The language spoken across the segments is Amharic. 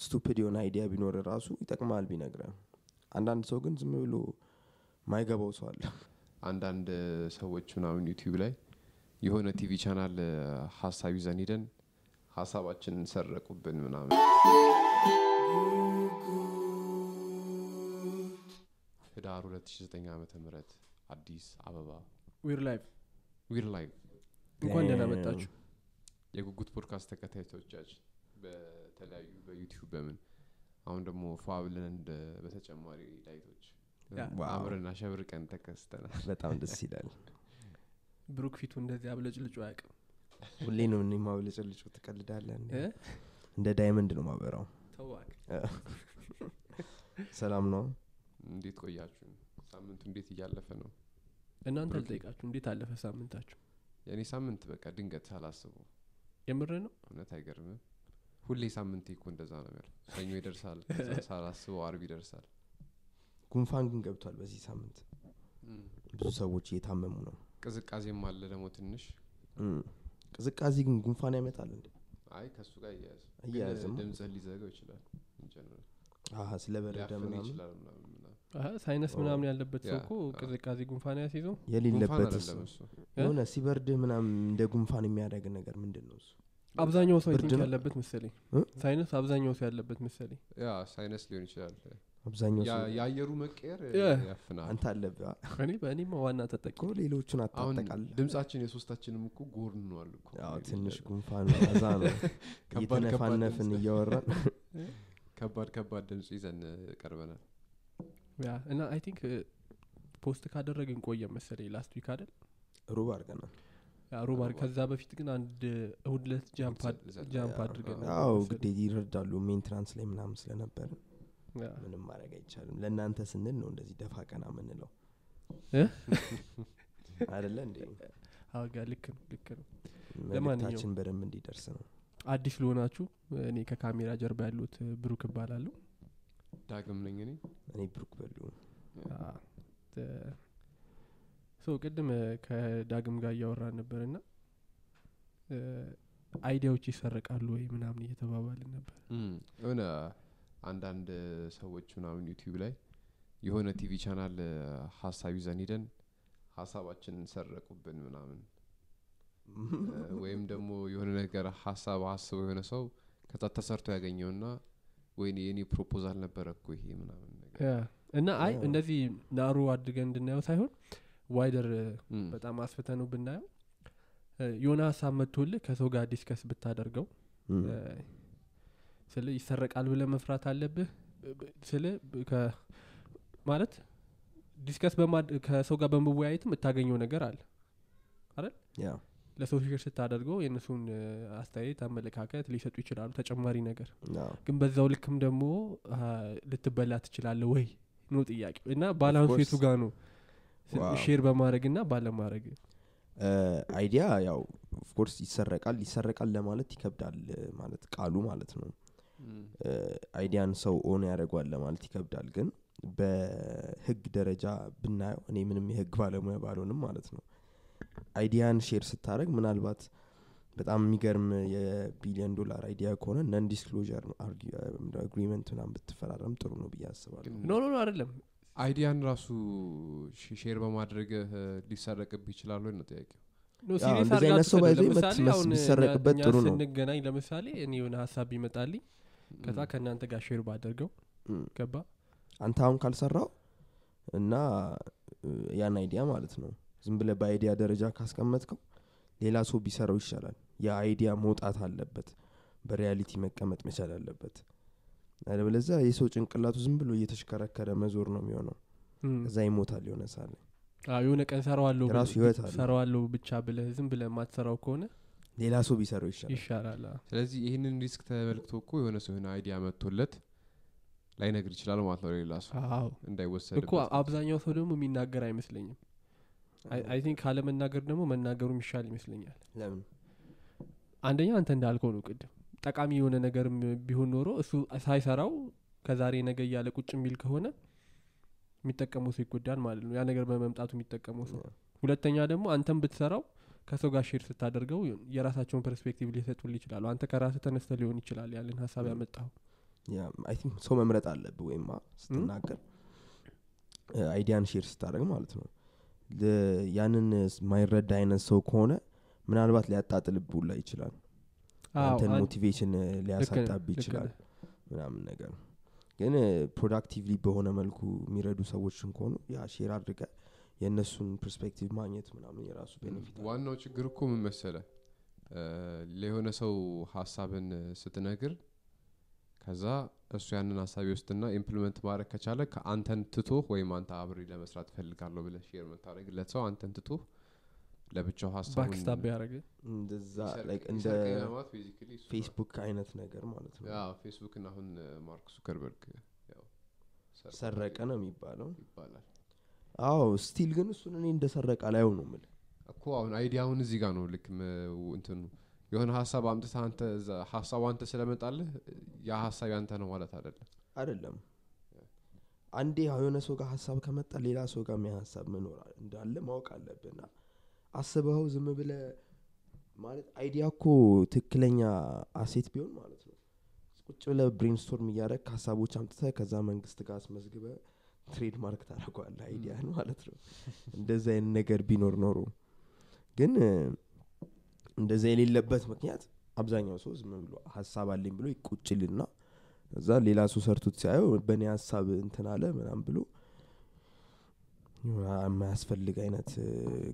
stupid የሆነ idea ቢኖር ራሱ ይጠቅማል ቢነግረ አንዳንድ ሰው ግን ዝም ብሎ ማይገባው ሰው አለ። አንዳንድ ሰዎች ምናምን ዩቲዩብ ላይ የሆነ TV channel ሀሳብ ይዘን ሂደን ሀሳባችንን ሰረቁብን ምናምን። ህዳር 2009 ዓመተ ምህረት አዲስ አበባ። we're live we're live እንኳን ደህና መጣችሁ። የጉጉት ፖድካስት ተከታታዮቻችን በተለያዩ በዩቲዩብ በምን አሁን ደግሞ ፏ ብለን በተጨማሪ lightኦች አምረን አሸብርቀን ተከስተናል። በጣም ደስ ይላል። ብሩክ ፊቱ እንደዚህ አብለጭልጩ አያውቅም። ሁሌ ነው እኔ ማብለጭልጭ ትቀልዳለ እ? እንደ diamond ነው ማበራው ሰላም ነው? እንዴት ቆያችሁ? ሳምንቱ እንዴት እያለፈ ነው? እናንተ ልጠይቃችሁ እንዴት አለፈ ሳምንታችሁ? የእኔ ሳምንት በቃ ድንገት ሳላስበው። የምር ነው? እውነት አይገርምም ሁሌ ሳምንቴ እኮ እንደዛ ነው ሰኞ ይደርሳል ሳላስበው አርብ ይደርሳል። ጉንፋን ግን ገብቷል በዚህ ሳምንት። ብዙ ሰዎች እየታመሙ ነው። ቅዝቃዜም አለ ደግሞ ትንሽ። ቅዝቃዜ ግን ጉንፋን ያመጣል እንዴ? አይ ከእሱ ጋር እያያዝ አያያዝም። ድምፅህ ሊዘጋው ይችላል ስለበረደ sinus ምናምን ያለበት ሰው እኮ ቅዝቃዜ ጉንፋን ያስይዘው? የሌለበት የሆነ ሲበርድህ ምናምን እንደ ጉንፋን የሚያደርግ ነገር ምንድን ነው እሱ አብዛኛው ሰው ነው? ያለበት መሰለኝ? sinus አብዛኛው ሰው ያለበት መሰለኝ። yeah sinus ሊሆን ይችላል። አብዛኛው የአየሩ መቀየር yeah። ያፍናል። አንተ አለብህ አ? እኔ በእኔም ዋና ተጠቂ ሌሎቹን አሁን አታጠቃል ድምጻችን የሶስታችንም እኮ ጎርን እኮ ያው ትንሽ ጉንፋን አዛ ነው። ከባድ እየተነፋነፍን እያወራን ከባድ ከባድ ድምጽ ይዘን ቀርበናል። yeah እና I think post ካደረግን ቆየ መሰለኝ last week አይደል? ሩብ አድርገናል አድርግ- ከዛ በፊት ግን አንድ እሁድ ለት jump አድርገን አዎ ግዴ ይረዳሉ maintenance ላይ ምናምን ስለነበር ምንም ማድረግ አይቻልም። ለእናንተ ስንል ነው እንደዚህ ደፋ ቀና የምንለው። እ? አደለ እንዴ? ልክ ነው ልክ ነው። መልእክታችን በደንብ እንዲደርስ ነው። አዲስ ለሆናችሁ እኔ ከካሜራ ጀርባ ያሉት ብሩክ እባላለሁ። ዳግም ነኝ እኔ? እኔ ብሩክ በሉ so ቅድም ከዳግም ጋር እያወራን ነበር ና ideaዎች ይሰረቃሉ ወይ ምናምን እየተባባልን ነበር። የሆነ አንዳንድ ሰዎች ምናምን ዩቲዩብ ላይ የሆነ TV channel ሀሳብ ይዘን ሂደን ሀሳባችንን ሰረቁብን ምናምን። ወይም ደግሞ የሆነ ነገር ሀሳብ አስበው የሆነ ሰው ከዛ ተሰርቶ ያገኘውና ወይኔ የኔ proposal ነበረ እኮ ይሄ ምናምን ነገር። እና I እንደዚህ narrow አድርገን እንድናየው ሳይሆን wider በጣም አስፍተ ነው ብናየው። የሆነ ሀሳብ መጥቶልህ ከሰው ጋር discuss ብታደርገው ስለ ይሰረቃል ብለ መፍራት አለብህ። ስለ ማለት discuss ከሰው ጋር በመወያየት የምታገኘው ነገር አለ። yeah። ለሰው share ስታደርገው የእነሱን አስተያየት አመለካከት ሊሰጡ ይችላሉ። ተጨማሪ ነገር ግን በዛው ልክም ደግሞ ልትበላ ትችላለ ወይ ነው ጥያቄው። እና balanceኡ. የቱ ጋ ነው share በማድረግ እና ባለማድረግ? idea ያው of course ይሰረቃል። ይሰረቃል ለማለት ይከብዳል ማለት ቃሉ ማለት ነው። idea ን ሰው own ያደርጓል ለማለት ይከብዳል። ግን በህግ ደረጃ ብናየው እኔ ምንም የህግ ባለሙያ ባልሆንም ማለት ነው። idea ን share ስታደረግ ምናልባት በጣም የሚገርም የቢሊዮን ዶላር idea ከሆነ non disclosure agreement ምናምን ብትፈራረም ጥሩ ነው ብዬ አስባለሁ። no no አይደለም idea ን ራሱ share በማድረግ ሊሰረቅብህ ይችላሉ ነው ጥያቄው? ቢሰረቅበት ጥሩ ነው። ስንገናኝ ለምሳሌ እኔ የሆነ ሀሳብ ቢመጣልኝ ከዛ ከእናንተ ጋር share ባደርገው ገባ? አንተ አሁን ካልሰራው እና ያን idea ማለት ነው። ዝም ብለ በ idea ደረጃ ካስቀመጥከው ሌላ ሰው ቢሰራው ይሻላል። የ idea መውጣት አለበት። በ reality መቀመጥ መቻል አለበት አለበለዚያ የሰው ጭንቅላቱ ዝም ብሎ እየተሽከረከረ መዞር ነው የሚሆነው። እዛ ይሞታል የሆነ ሳለ አዎ፣ የሆነ ቀን ሰራዋለሁ ህይወት ብቻ ብለህ ዝም ብለህ የማትሰራው ከሆነ ሌላ ሰው ቢሰራው ይሻላል። ይሻላል። አዎ። ስለዚህ ይህንን risk ተመልክቶ እኮ የሆነ ሰው የሆነ idea መጥቶለት ላይነግር ይችላል ማለት ነው ሌላ ሰው አዎ። እንዳይወሰድ እኮ አብዛኛው ሰው ደግሞ የሚናገር አይመስለኝም። I think ካለመናገር ደግሞ መናገሩ የሚሻል ይመስለኛል። ለምን? አንደኛ አንተ እንዳልከው ነው ቅድም ጠቃሚ የሆነ ነገርም ቢሆን ኖሮ እሱ ሳይሰራው ከዛሬ ነገ እያለ ቁጭ የሚል ከሆነ የሚጠቀመው ሰው ይጎዳል ማለት ነው። ያ ነገር በመምጣቱ የሚጠቀመው ሰው። ሁለተኛ ደግሞ አንተም ብትሰራው ከሰው ጋር share ስታደርገው የራሳቸውን perspective ሊሰጡል ይችላሉ። አንተ ከራስህ ተነስተ ሊሆን ይችላል ያለን ሀሳብ. ያመጣው I think ሰው መምረጥ አለብህ ወይማ ስትናገር idea ን share ስታደርግ ማለት ነው። ያንን ማይረዳ አይነት ሰው ከሆነ ምናልባት ሊያጣጥልብህ ላይ ይችላል አንተን motivation ልክ ይችላል ምናምን ነገር። ግን productively በሆነ መልኩ የሚረዱ ሰዎችን ከሆኑ ያ share አድርገ የእነሱን perspective ማግኘት ምናምን የራሱ benefit ዋናው ችግር እኮ ምን መሰለ እ፣ ለሆነ ሰው ሀሳብን ስትነግር ከዛ እሱ ያንን ሀሳብ ይወስድና implement ማድረግ ከቻለ ከአንተን ትቶ ወይም አንተ አብሬ ለመስራት ፈልጋለሁ ብለ share የምታደረግለት ሰው አንተን ትቶ ለብቻው ሀሳቡን backstab ያደረገ? እንደዛ እንደ ፌስቡክ አይነት ነገር ማለት ነው። ፌስቡክን አሁን ማርክ ዙከርበርግ ሰረቀ ነው የሚባለው? ይባላል። አዎ still ግን እሱን እኔ እንደሰረቀ ላየው ነው ምል እኮ አሁን idea ውን እዚህ ጋር ነው ልክ ም- እንትኑ የሆነ ሀሳብ አምጥተህ አንተ ሀሳቡ አንተ ስለመጣልህ ያ ሀሳብ ያንተ ነው ማለት አይደለም። አይደለም። አንዴ የሆነ ሰው ጋር ሀሳብ ከመጣ ሌላ ሰው ጋር ሀሳብ መኖር እንዳለ ማወቅ አለብና አስበኸው ዝም ብለ ማለት idea እኮ ትክክለኛ asset ቢሆን ማለት ነው። ቁጭ ብለ brainstorm እያደረግ ሀሳቦች አምጥተ ከዛ መንግስት ጋር አስመዝግበ trademark ታደርጓለ idea ን ማለት ነው። እንደዚ አይነት ነገር ቢኖር ኖሮ። ግን እ፣ እንደዛ የሌለበት ምክንያት አብዛኛው ሰው ዝም ብሎ ሀሳብ አለኝ ብሎ ይቁጭልና እዛ ሌላ ሰው ሰርቶት ሲያየው በእኔ ሀሳብ እንትን አለ ምናም ብሎ የማያስፈልግ አይነት እ፣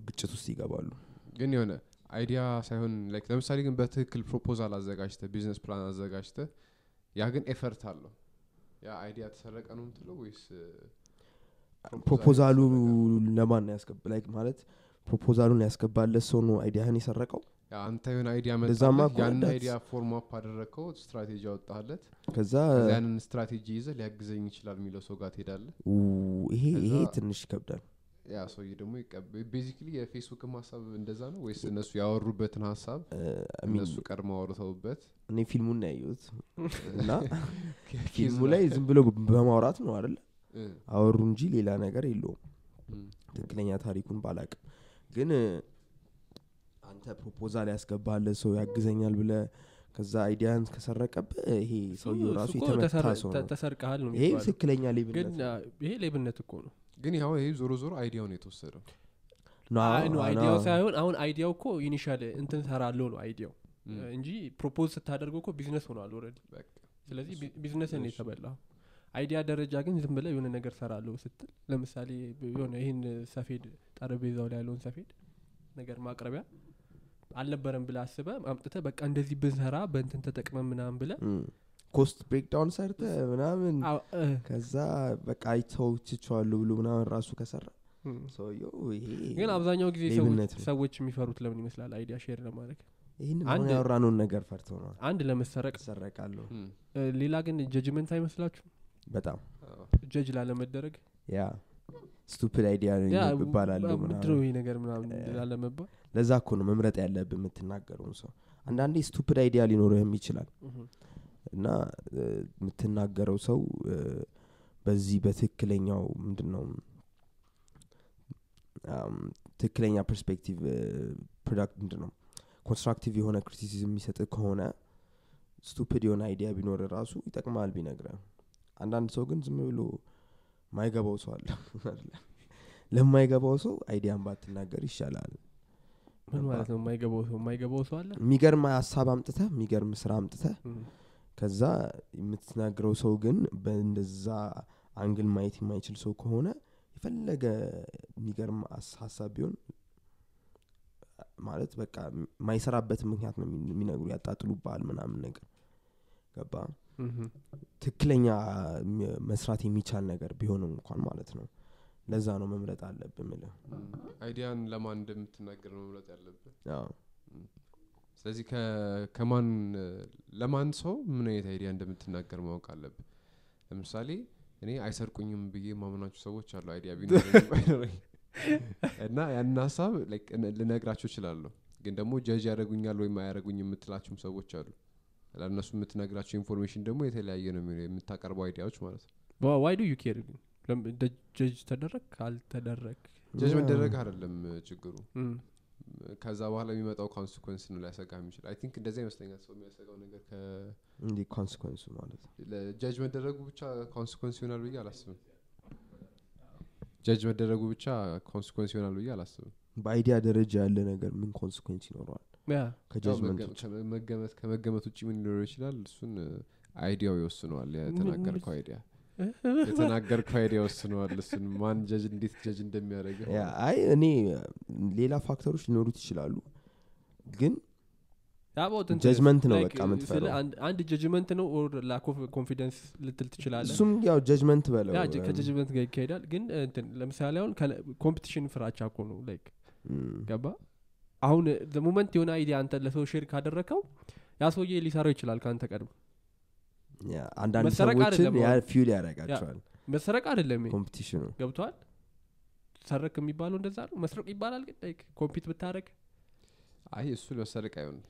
ግጭት ውስጥ ይገባሉ። ግን የሆነ idea ሳይሆን like ለምሳሌ ግን በትክክል proposal አዘጋጅተ business plan አዘጋጅተ ያ ግን effort አለው? ያ idea ተሰረቀ ነው ምትለው ወይስ እ፣ proposal ኡ? ለማን ያስገባ? ላይ ማለት proposal ኡን ያስገባለት ሰው ነው idea ህን የሰረቀው አንተ የሆነ idea ከሆነ ያንን idea form up አደረግከው ስትራቴጂ አወጣለት ከዛ ያንን ስትራቴጂ ይዘ ሊያግዘኝ ይችላል የሚለው ሰው ጋር ትሄዳለ ይሄ ይሄ ትንሽ ይከብዳል። ያ ሰውዬ ደግሞ basically የፌስቡክም ሀሳብ እንደዛ ነው ወይስ እነሱ ያወሩበትን ሀሳብ እነሱ ቀድሞ አውርተውበት? እኔ ፊልሙን ያየሁት። እና ፊልሙ ላይ ዝም ብሎ በማውራት ነው አይደለ? እ፣ አወሩ እንጂ ሌላ ነገር የለውም። ትክክለኛ ታሪኩን ባላቅም። ግን አንተ proposal ያስገባለት ሰው ያግዘኛል ብለ ከዛ idea ን ከሰረቀብህ ይሄ ሰውየው ራሱ የተመታ ሰው ተሰርቀሃል ነው ይሄ ትክክለኛ ሌብነት ይሄ ሌብነት እኮ ነው። ግን ያው ይሄ ዞሮ ዞሮ idea ው ነው የተወሰደው idea ው ሳይሆን አሁን idea ው እኮ initial እንትን ሰራለው ነው idea ው እንጂ propose ስታደርገው እኮ ቢዝነስ ሆኗል already በቃ። ስለዚህ እሱ- ቢ- ቢዝነስን ነው እሱ። የተበላው። idea ደረጃ ግን ዝም ብለ የሆነ ነገር ሰራለሁ ስትል ለምሳሌ የሆነ ይህን ሰፌድ ጠረጴዛው ላይ ያለውን ሰፌድ ነገር ማቅረቢያ አልነበረም ብለ አስበ አምጥተ በቃ እንደዚህ ብንሰራ በእንትን ተጠቅመ ምናምን ብለ cost breakdown ሰርተ ምናምን አዎ፣ እ፣ ከዛ በቃ አይተው ትችዋለሁ ብሎ ምናምን ራሱ ከሰራ ሰውየው ይሄ ግን አብዛኛው ጊዜ ሰዎች- የሚፈሩት ለምን ይመስላል? idea share ለማድረግ ይህን ያወራነውን ነገር ፈርተው ነው አንድ ለመሰረቅ ሰረቃለሁ ሌላ ግን judgment አይመስላችሁ በጣም ጀጅ ላለመደረግ? ያ stupid idea ይባላሉ ምናምን ነገር ምናምን ላለመባል ለዛ እኮ ነው መምረጥ ያለብህ የምትናገረውን ሰው። አንዳንዴ stupid idea ሊኖርህም ይችላል እና የምትናገረው ሰው በዚህ በትክክለኛው ምንድን ነው ትክክለኛ perspective product ምንድን ነው constructive የሆነ criticism የሚሰጥ ከሆነ stupid የሆነ idea ቢኖር ራሱ ይጠቅማል ቢነግረ አንዳንድ ሰው ግን ዝም ብሎ ማይገባው ሰው አለ? ለማይገባው ሰው idea ን ባትናገር ይሻላል። ምን ማለት ነው? የማይገባው ሰው የማይገባው ሰው አለ? የሚገርም ሀሳብ አምጥተ የሚገርም ስራ አምጥተ ከዛ የምትናገረው ሰው ግን በእንደዛ angle ማየት የማይችል ሰው ከሆነ የፈለገ የሚገርም ሀሳብ ቢሆን ማለት በቃ የማይሰራበትን ምክንያት ነው የሚ- የሚነግሩ ያጣጥሉብሃል ምናምን ነገር። ገባ ትክክለኛ መስራት የሚቻል ነገር ቢሆንም እንኳን ማለት ነው። ለዛ ነው መምረጥ አለብን ምለ እ፣ idea ን ለማን እንደምትናገር ነው መምረጥ ያለብህ? አዎ። ስለዚህ ከ- ከማን ለማን ሰው ምን አይነት idea እንደምትናገር ማወቅ አለብህ? ለምሳሌ እኔ አይሰርቁኝም ብዬ ማምናቸው ሰዎች አሉ idea ባይኖረኝም። እና ያንን ሀሳብ ልነግራቸው እችላለሁ። ግን ደግሞ ጀጅ ያደረጉኛል ወይም አያደረጉኝ የምትላቸውም ሰዎች አሉ ለእነሱ የምትነግራቸው information ደግሞ የተለያየ ነው የሚሆነው የምታቀርበው idea ዎች ማለት ነው። why do you care ግን judge ተደረግ ካልተደረግ ጀጅ መደረግ አይደለም ችግሩ። እም። ከዛ በኋላ የሚመጣው consequence ነው ሊያሰጋ የሚችል። I think እንደዚህ ይመስለኛል ሰው የሚያሰጋው ነገር consequence ኡ ማለት ነው? ጀጅ መደረጉ ብቻ consequence ይሆናል ብዬ አላስብም። ጀጅ መደረጉ ብቻ consequence ይሆናል ብዬ አላስብም። በ idea ደረጃ ያለ ነገር ምን consequence ይኖረዋል ውጭ ከመገመት ውጭ ምን ሊኖረው ይችላል? እሱን idea ው ይወስነዋል። የተናገርከው idea የተናገርከው idea ይወስነዋል። እሱን ማን ጀጅ እንዴት ጀጅ እንደሚያደርግ ያ አይ እኔ ሌላ factor ኦች ሊኖሩት ይችላሉ። ግን judgment ነው በቃ የምትፈራው አንድ judgment ነው or lack of confidence ልትል ትችላለ እሱም ያው judgment በለው ከ judgment ጋር ይካሄዳል። ግን እንትን ለምሳሌ አሁን competition ፍራቻ እኮ ነው like ገባ አሁን moment የሆነ idea አንተ ለሰው share ካደረከው ያ ሰውዬ ሊሰራው ይችላል ከአንተ ቀድሞ። ያ አንዳንድ ሰዎችን fuel ያደርጋቸዋል። መሰረቅ አይደለም competition ኡ ገብቷል ሰረክ የሚባለው እንደዛ ነው። መስረቅ ይባላል ግን like compete ብታደረግ አይ እሱ መሰረቅ አይሆንም።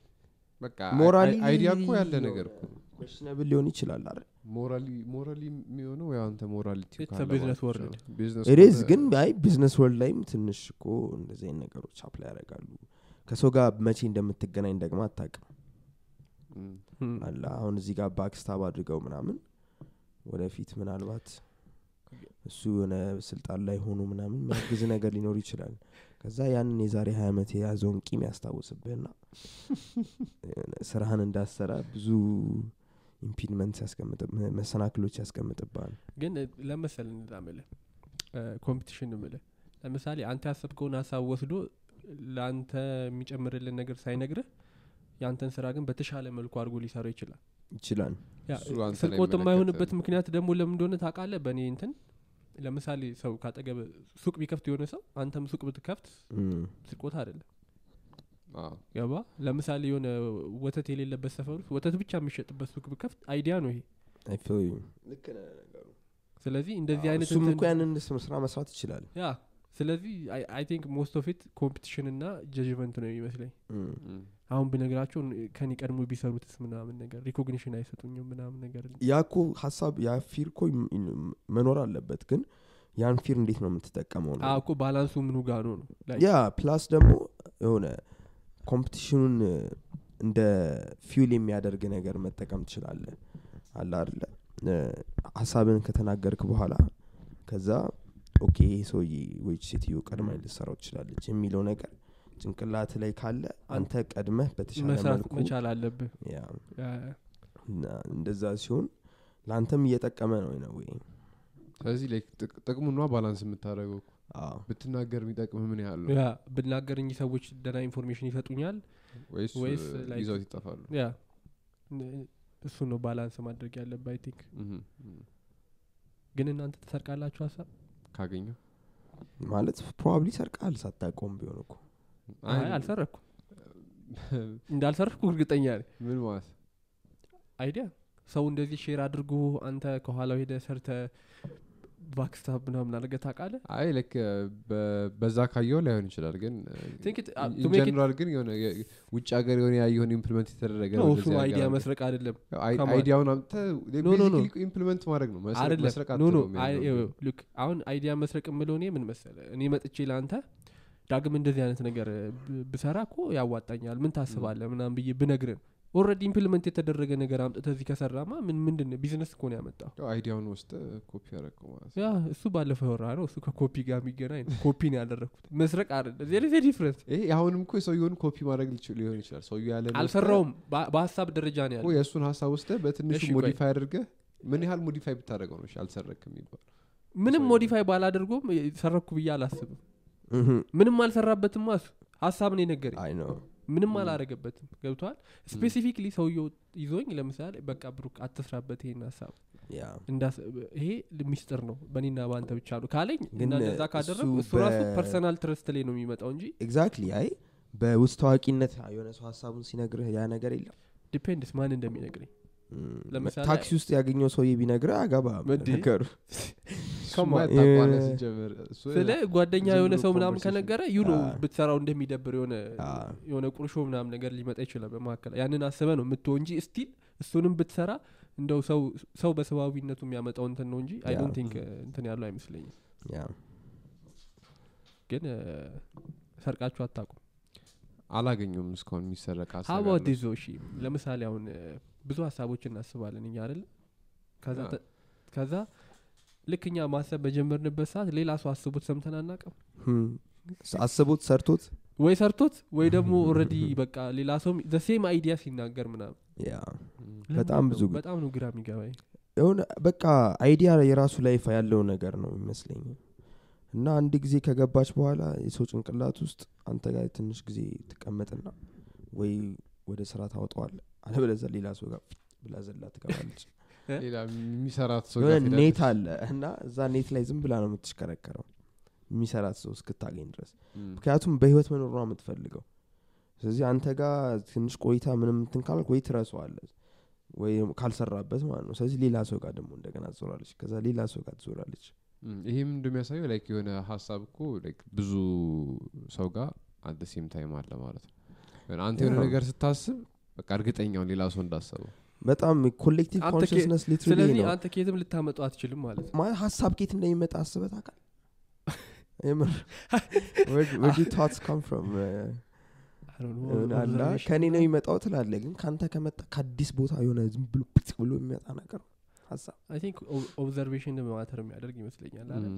በቃ morally idea እኮ ያለ ነገር እኮ questionable ሊሆን ይችላል አይደል? morally morally የሚሆነው ያው አንተ morality It's a business world. It is ግን አይ business world ላይም ትንሽ እኮ እንደዚህ አይነት ነገሮች apply ያደርጋሉ ከሰው ጋር መቼ እንደምትገናኝ ደግሞ አታቅም አለ አሁን እዚህ ጋር backstab አድርገው ምናምን ወደፊት ምናልባት እሱ የሆነ ስልጣን ላይ ሆኖ ምናምን የሚያግዝ ነገር ሊኖር ይችላል። ከዛ ያንን የዛሬ ሀያ ዓመት የያዘውን ቂም ያስታውስብህና ስራህን እንዳሰራ ብዙ impediment ያስቀምጥ መሰናክሎች ያስቀምጥብሃል። ግን ለመሰል example competition ምል ለምሳሌ አንተ ያሰብከውን ሀሳብ ወስዶ ለአንተ የሚጨምርልን ነገር ሳይነግርህ የአንተን ስራ ግን በተሻለ መልኩ አድርጎ ሊሰራው ይችላል። ይችላል። ስርቆት የማይሆንበት ምክንያት ደግሞ ለምን እንደሆነ ታውቃለህ? በእኔ እንትን ለምሳሌ ሰው ካጠገብህ ሱቅ ቢከፍት የሆነ ሰው አንተም ሱቅ ብትከፍት ስርቆት አይደለም። ገባ? ለምሳሌ የሆነ ወተት የሌለበት ሰፈር ውስጥ ወተት ብቻ የሚሸጥበት ሱቅ ብከፍት idea ነው ይሄ። ስለዚህ እንደዚህ አይነት ስራ መስራት ይችላል። yeah ስለዚህ I think most of it competition እና judgment ነው የሚመስለኝ. አሁን ብነግራቸው ከኔ ቀድሞ ቢሰሩትስ ምናምን ነገር recognition አይሰጡኝም ምናምን ነገር ያ እኮ ሀሳብ ያ fear እኮ መኖር አለበት ግን ያን fear እንዴት ነው የምትጠቀመው ነው? እኮ balance ኡ ምኑ ጋር ነው? yeah plus ደግሞ የሆነ competition ኡን እንደ fuel የሚያደርግ ነገር መጠቀም ትችላለህ አደለ ሀሳብን ከተናገርክ በኋላ ከዛ okay ይሄ ሰውዬ ወይ ሴትዮ ቀድማ ልሰራው ትችላለች የሚለው ነገር ጭንቅላት ላይ ካለ አንተ ቀድመህ በተሻለ መስራት መልኩ መቻል አለብህ። እንደዛ ሲሆን ለአንተም እየጠቀመ ነው ነው ወይ? ስለዚህ ጥቅሙና balance የምታደርገው እኮ። ብትናገር የሚጠቅም ምን ያህል ነው? yeah ብናገር እኚህ ሰዎች ደና information ይሰጡኛል ወይስ ይዘውት ይጠፋሉ? yeah እሱ ነው balance ማድረግ ያለብህ I think። ግን እናንተ ተሰርቃላችሁ ሀሳብ ካገኘው ማለት probably ሰርቃችሁ ሳታውቁም ቢሆን እኮ። አይ አልሰረኩም። እንዳልሰረኩ እርግጠኛ ነኝ። ምን ማለት? idea። ሰው እንደዚህ share አድርጎ አንተ ከኋላው ሄደህ ሰርተህ backstab ምናምን አድርገህ ታውቃለህ አይ ልክ በዛ ካየው ላይሆን ይችላል ግን in general ግን የሆነ ውጭ ሀገር የሆነ ያየሆነ implement የተደረገ idea መስረቅ አይደለም. idea ውን አምጥተህ no፣ no፣ no። implement ማድረግ ነው። መስረቅ- ልክ አሁን idea መስረቅ የምለው እኔ ምን መሰለ እኔ መጥቼ ለአንተ ዳግም እንደዚህ አይነት ነገር ብሰራ እኮ ያዋጣኛል። ምን ታስባለህ ምናምን ብዬ ብነግርህና already implement የተደረገ ነገር አምጥተህ እዚህ ከሰራማ ምን ምንድን ቢዝነስ እኮ ነው ያመጣው። ያው idea ውን ወስደህ copy ማለት ነው። yeah እሱ ባለፈው ያወራነው ነው። እሱ ከኮፒ ጋር የሚገናኝ ነው። ኮፒ ነው ያደረግኩት መስረቅ አይደለም። there difference ይሄ አሁንም እኮ የሰውየውን ኮፒ ማድረግ ሊሆን ይችላል። ሰውየ ያለ አልሰራውም። በሀሳብ ደረጃ ነው ያለ የእሱን ሀሳብ ወስደህ በትንሹ modify አድርገህ ምን ያህል modify ብታደርገው ነው? እሺ፣ አልሰረክም የሚባል ምንም ሰው- modify ባላደርጎም ሰረኩ ብዬ አላስብም። ምንም አልሰራበትም። እሱ ሀሳብ ነው የነገረኝ ምንም አላረገበትም ገብቶሃል specifically ሰውየው ይዞኝ ለምሳሌ በቃ ብሩክ አትስራበት ይሄን ሀሳብ ይሄ ሚስጥር ነው። በእኔና በአንተ ብቻ ነው ካለኝ እና እንደዛ ካደረግ እሱ ራሱ personal trust ላይ ነው የሚመጣው እንጂ exactly አይ በውስጥ ታዋቂነት የሆነ ሰው ሀሳቡን ሲነግርህ ያ ነገር የለም። depends ማን እንደሚነግረኝ ታክሲ ውስጥ ያገኘው ሰውዬ አገባ እንዴ? ነገሩ ስለ ጓደኛ የሆነ ሰው ምናምን ከነገረ ዩ ነው አ። ብትሰራው እንደሚደብር የሆነ ቁርሾ ምናምን ነገር ሊመጣ ይችላል በመካከል ያንን አስበ ነው የምትወ እንጂ ስቲል እሱንም ብትሰራ እንደው ሰው ሰው በሰብአዊነቱ የሚያመጣው እንትን ነው እንጂ አይ ዶንት ቲንክ እንትን ያለው አይመስለኝም ግን ሰርቃችሁ አታውቁም አላገኘውም እስካሁን የሚሰረቅ ሀሳብ እሺ ለምሳሌ አሁን ብዙ ሀሳቦች እናስባለን እኛ አይደለ ከዛ አ። ተ- ከዛ ልክ እኛ ማሰብ በጀመርንበት ሰዓት ሌላ ሰው አስቦት ሰምተን አናውቅም። ህም፣ አስቦት ሰርቶት? ወይ ሰርቶት ወይ ደግሞ already በቃ ሌላ ሰው the same idea ሲናገር ምናምን። በጣም? ብዙ በጣም ነው ግራ የሚገባኝ። የሆነ በቃ idea የራሱ life ያለው ነገር ነው የሚመስለኝ እና አንድ ጊዜ ከገባች በኋላ የሰው ጭንቅላት ውስጥ አንተ ጋር ትንሽ ጊዜ ትቀመጥና ወይ ወደ ስራ ታወጣዋለህ አለበለዚያ ሌላ ሰው ጋር ብላ ዘላ ትገባለች ሌላ የሚሰራት ሰው net አለ እና እዛ net ላይ ዝም ብላ ነው የምትሽከረከረው የሚሰራት ሰው እስክታገኝ ድረስ። ምክንያቱም በህይወት መኖር ነው የምትፈልገው። ስለዚህ አንተ ጋር ትንሽ ቆይታ ምንም እንትን ካልክ ወይ ትረሳዋለህ ወይ ካልሰራበት ማለት ነው። ስለዚህ ሌላ ሰው ጋር ደግሞ እንደገና ትዞራለች። ከዛ ሌላ ሰው ጋር ትዞራለች ይሄም እንደሚያሳየው ላይክ የሆነ ሀሳብ እኮ ላይክ ብዙ ሰው ጋር አት ሴም ታይም አለ ማለት ነው። የሆነ አንተ የሆነ ነገር ስታስብ በቃ እርግጠኛውን ሌላ ሰው እንዳሰበው። በጣም ኮሌክቲቭ አንተ ኮንሽስነስ ሊትራሊ ስለዚህ ነው። አንተ ኬትም ልታመጡ አትችልም ማለት ነው። ማለት ሀሳብ ኬት እንደሚመጣ አስበት አቃል የምር ወዲ ታትስ ካም ፍሮም I don't know, አላ observation ከእኔ ነው የሚመጣው ትላለ ግን ከአንተ ከመጣ ከአዲስ ቦታ የሆነ ዝም ብሎ ብሎ የሚመጣ ነገር ነው ሀሳብ? I think observation matter የሚያደርግ ይመስለኛል እም።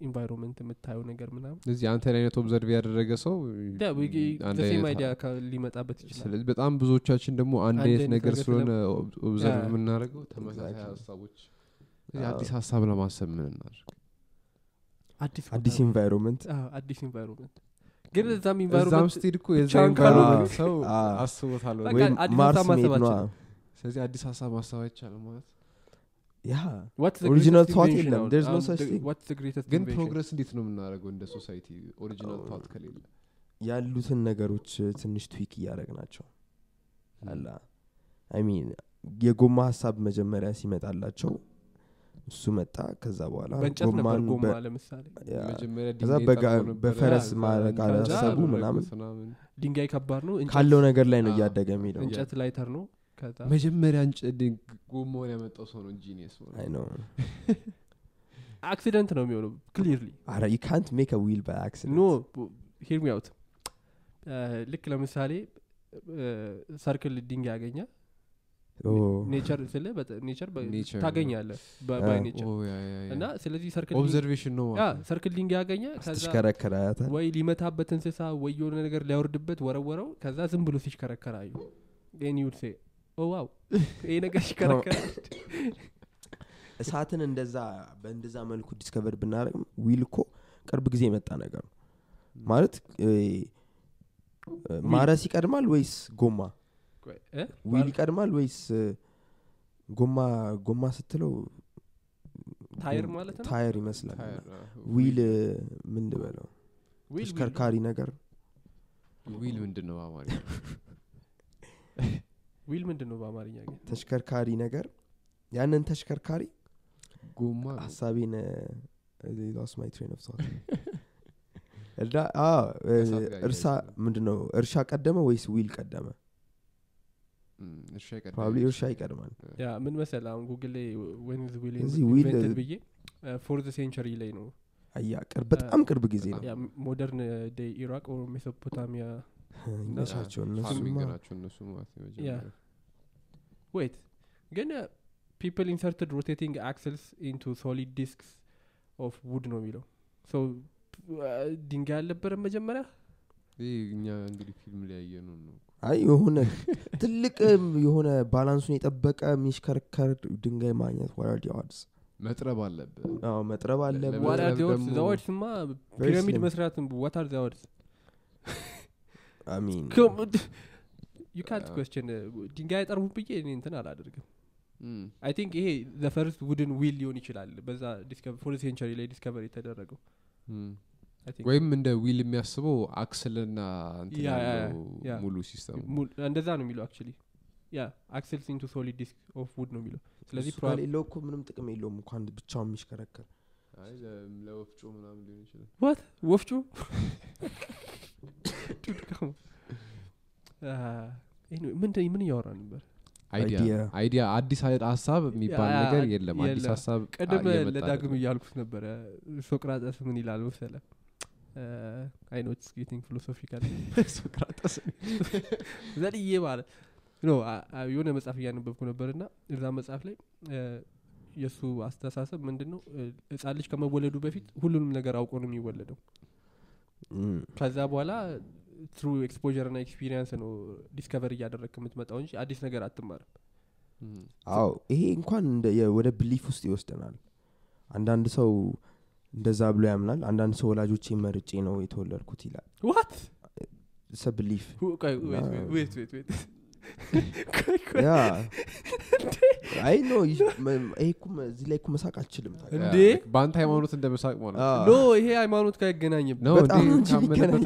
environment የምታየው ነገር ምናምን። ስለዚህ አንተን አይነት observe ያደረገ ሰው same idea ሊመጣበት ይችላል። በጣም ብዙዎቻችን ደግሞ አንድ አይነት ነገር ስለሆነ observe የምናደርገው ተመሳሳይ. ሀሳቦች አዲስ ሀሳብ ለማሰብ ምን እናድርግ? አዲስ environment አዲስ environment ግን እዛም environment ስትሄድ እኮ የዛ environment ሰው አስቦታል በቃ ወይም አዲስ ማርስ ስለዚህ አዲስ ሀሳብ ማሰብ አይቻልም ማለት ያ What's the Original greatest thought invention የለም። አሁን? There's no አሁን such the- thing. what's the greatest ግን? ፕሮግረስ እንዴት ነው የምናደርገው እንደ ሶሳይቲ ኦሪጂናል ታት ከሌለ ያሉትን ነገሮች ትንሽ ትዊክ እያደረግ ናቸው አላ አይ ሚን የጎማ ሀሳብ መጀመሪያ ሲመጣላቸው እሱ መጣ ከዛ በኋላ ከዛ በፈረስ አላሰቡ አደረጉት ምናምን። ድንጋይ ከባድ ነው እንጨት- ካለው ነገር ላይ ነው እያደገ የሚሄደው እንጨት ላይተር ነው መጀመሪያ ጎማውን ያመጣው ሰው ነው genius አይ ነው። accident ነው የሚሆነው ክሊርሊ አረ ዩ ካንት make wheel by accident no hear me out ልክ ለምሳሌ circle ድንጋይ ያገኘ nature ስለ nature ታገኛለ by nature እና ስለዚህ circle observation ነው circle ድንጋይ ያገኘ ያተ ወይ ሊመታበት እንስሳ ወይ የሆነ ነገር ሊያወርድበት ወረወረው ከዛ ዝም ብሎ ሲሽከረከር አዩ። you'd say wow! ይሄ ነገር ሲሽከረከር እሳትን እንደዛ በእንደዛ መልኩ discover ብናደረግም wheel እኮ ቅርብ ጊዜ የመጣ ነገር ነው። ማለት ማረስ ይቀድማል ወይስ ጎማ? wheel ይቀድማል ወይስ ጎማ ጎማ ስትለው tire ማለት ነው? tire ይመስላል። tire፣ wheel ምን ልበለው? ተሽከርካሪ ነገር? wheel ምንድን ነው wheel ምንድን ነው በአማርኛ ግን? ተሽከርካሪ ነገር። ያንን ተሽከርካሪ ጎማ ሀሳቤን lost my train of ጋር እርሻ ይይዛል። ምንድን ነው እርሻ ቀደመ ወይስ wheel ቀደመ? እም፣ እርሻ ይቀድማል። probably እርሻ ይቀድማል። yeah ምን መሰለ አሁን ጉግል ላይ when the wheel invented ብዬ fourth century ላይ ነው። አያ ቅርብ በጣም ቅርብ ጊዜ ነው። modern day ኢራቅ or ሜሶፖታሚያ ናቸው እነሱ wait ግን people inserted rotating axles into solid discs of wood ነው የሚለው. so ድንጋይ አልነበረም መጀመሪያ? እኛ እንግዲህ ፊልም ላይ ነው አይ የሆነ ትልቅ የሆነ balance ኡን የጠበቀ የሚሽከርከር ድንጋይ ማግኘት what are the odds መጥረብ አለብህ መጥረብ አለ ለመጥረብ what are the odds ደግሞ- the odds ማ very ፒራሚድ slim. መስራት ዋት አር ዘወርድስ አሚን ዩ ካንት. ኮስችን ድንጋይ አይጠርቡም ብዬ እኔ እንትን አላደርግም. I think ይሄ the first wooden wheel ሊሆን ይችላል በዛ fourth century ላይ discover የተደረገው. Think ወይም እንደ wheel የሚያስበው axle ና ሙሉ system እንደዛ ነው የሚለው actually yeah axles into solid disc of wood ነው የሚለው. ስለዚህ ከሌለው እኮ ምንም ጥቅም የለውም እኮ አንድ ብቻውን የሚሽከረከር. ለወፍጮ ምናምን ሊሆን ይችላል። what ወፍጮ ምንድን ምን እያወራ ነበር? idea አዲስ ሀሳብ የሚባል ነገር የለም። አዲስ ሀሳብ ቅድም እየመጣ ለዳግም እያልኩት ነበረ። ሶቅራጠስ ምን ይላል መሰለ I know it's getting philosophical Socrates ዘልዬ ማለት no አ- አ- የሆነ መጽሐፍ እያነበብኩ ነበር ና እዛ መጽሐፍ ላይ የእሱ አስተሳሰብ ምንድን ነው ህጻን ልጅ ከመወለዱ በፊት ሁሉንም ነገር አውቆ ነው የሚወለደው ከዛ በኋላ through explore ና experience ነው discover እያደረግ የምትመጣው እንጂ አዲስ ነገር አትማርም። አዎ ይሄ እንኳን ወደ belief ውስጥ ይወስደናል። አንዳንድ ሰው እንደዛ ብሎ ያምናል አንዳንድ ሰው ወላጆቼ መርጬ ነው የተወለድኩት ይላል። what's a belief yeah I know እዚህ ላይ እኮ መሳቅ አልችልም እንዴ? በአንተ ሃይማኖት እንደ መሳቅ ማለት no ይሄ ሃይማኖት ጋር አይገናኝም።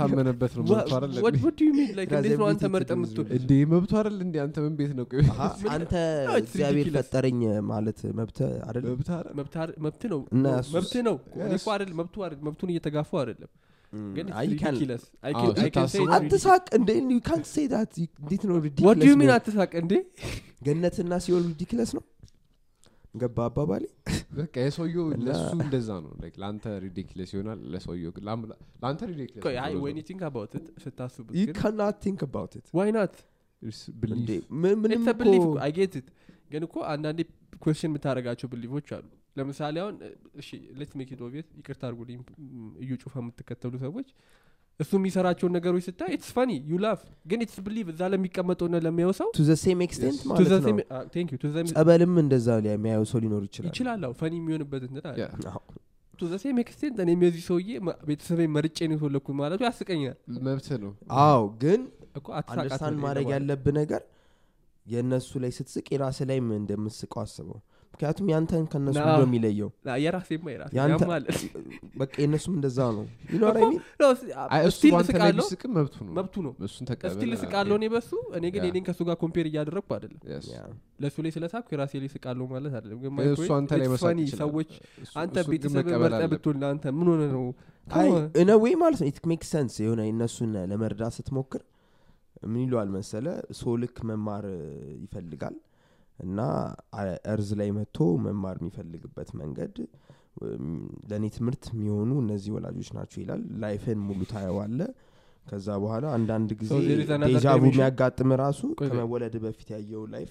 አመነበት ነው እንዴት አንተ መርጠ religion. እንዴ? መብቱ አይደል? እንዴ? አንተ ምን ቤት ነው? አንተ እግዚአብሔር. ፈጠረኝ ማለት መብት አይደል? መብት ነው። እና No, እሱስ- መብት ነው. እኮ አይደል? መብቱ አይደል? መብቱን እየተጋፉ አይደለም ግን አዎ፣ ስታስበው አትሳቅ እንዴ? you can say that እንዴት ነው what do ridiculous mean አትሳቅ እንዴ? ገነትና ሲኦል ridiculous ነው? ገባ አባባሌ? በቃ የሰውየው ለሱ እንደዛ ነው። like ለአንተ ridiculous ይሆናል ለሰውየው ግን ለአንተ ridiculous ቆይ I when think about ስታስቡት ዩ ግን ካናት ቲንክ አባውት ኢት ዋይ ናት እንዴ? ምን- ምንም it's እኮ belief I get it ግን እኮ አንዳንዴ question የምታደረጋቸው belief ኦች አሉ ለምሳሌ አሁን እሺ let make it obvious ይቅርታ አድርጉልኝ ም፣ እዩ ጩፋ የምትከተሉ ሰዎች። እሱ የሚሰራቸውን ነገሮች ስታይ it's funny you laugh ግን it's belief እዛ ለሚቀመጠውና ለሚያው ሰው to the same extent Yes. ማለት ነው. thank you ጸበልም እንደዛ የሚያየው ሰው ሊኖር ይችላል። ይችላል አዎ funny የሚሆንበት እንትን አለ። Yeah. አዎ። to the same extent እኔም የዚህ ሰውዬ ቤተሰቤን መርጬ ነው የተወለድኩት ማለቱ ያስቀኛል። መብት ነው። አዎ ግን understand ማድረግ ያለብህ ነገር የእነሱ ላይ ስትስቅ የራስ ላይም እንደምትስቀው አስበው ምክንያቱም ያንተን ከእነሱ ና- ነው የሚለየው? የራሴማ የራሴ ያንተ- ያማል። በቃ የእነሱም እንደዛ ነው። መብቱ ነው። መብቱ still እስቃለሁ እኔ በሱ። እኔ ግን yeah። የኔን ከሱ ጋር compare እያደረግኩ አይደለም. ለእሱ ላይ ስለሳኩ የራሴ ላይ ስቃለሁ ማለት አይደለም። ሰዎች አንተ ቤተሰብ መቀበል መርጠህ አለብህ። ብትወል አንተ ምን ሆነ ነው. እነ ወይ ማለት ነው። it make sense የሆነ እነሱን ለመርዳት ስትሞክር ምን ይለዋል መሰለ ሰው ልክ መማር ይፈልጋል እና earth ላይ መጥቶ መማር የሚፈልግበት መንገድ ለእኔ ትምህርት የሚሆኑ እነዚህ ወላጆች ናቸው ይላል። life ን ሙሉ ታየዋለ። ከዛ በኋላ አንዳንድ ጊዜ deja vu? የሚያጋጥም ራሱ ከመወለድ በፊት ያየው life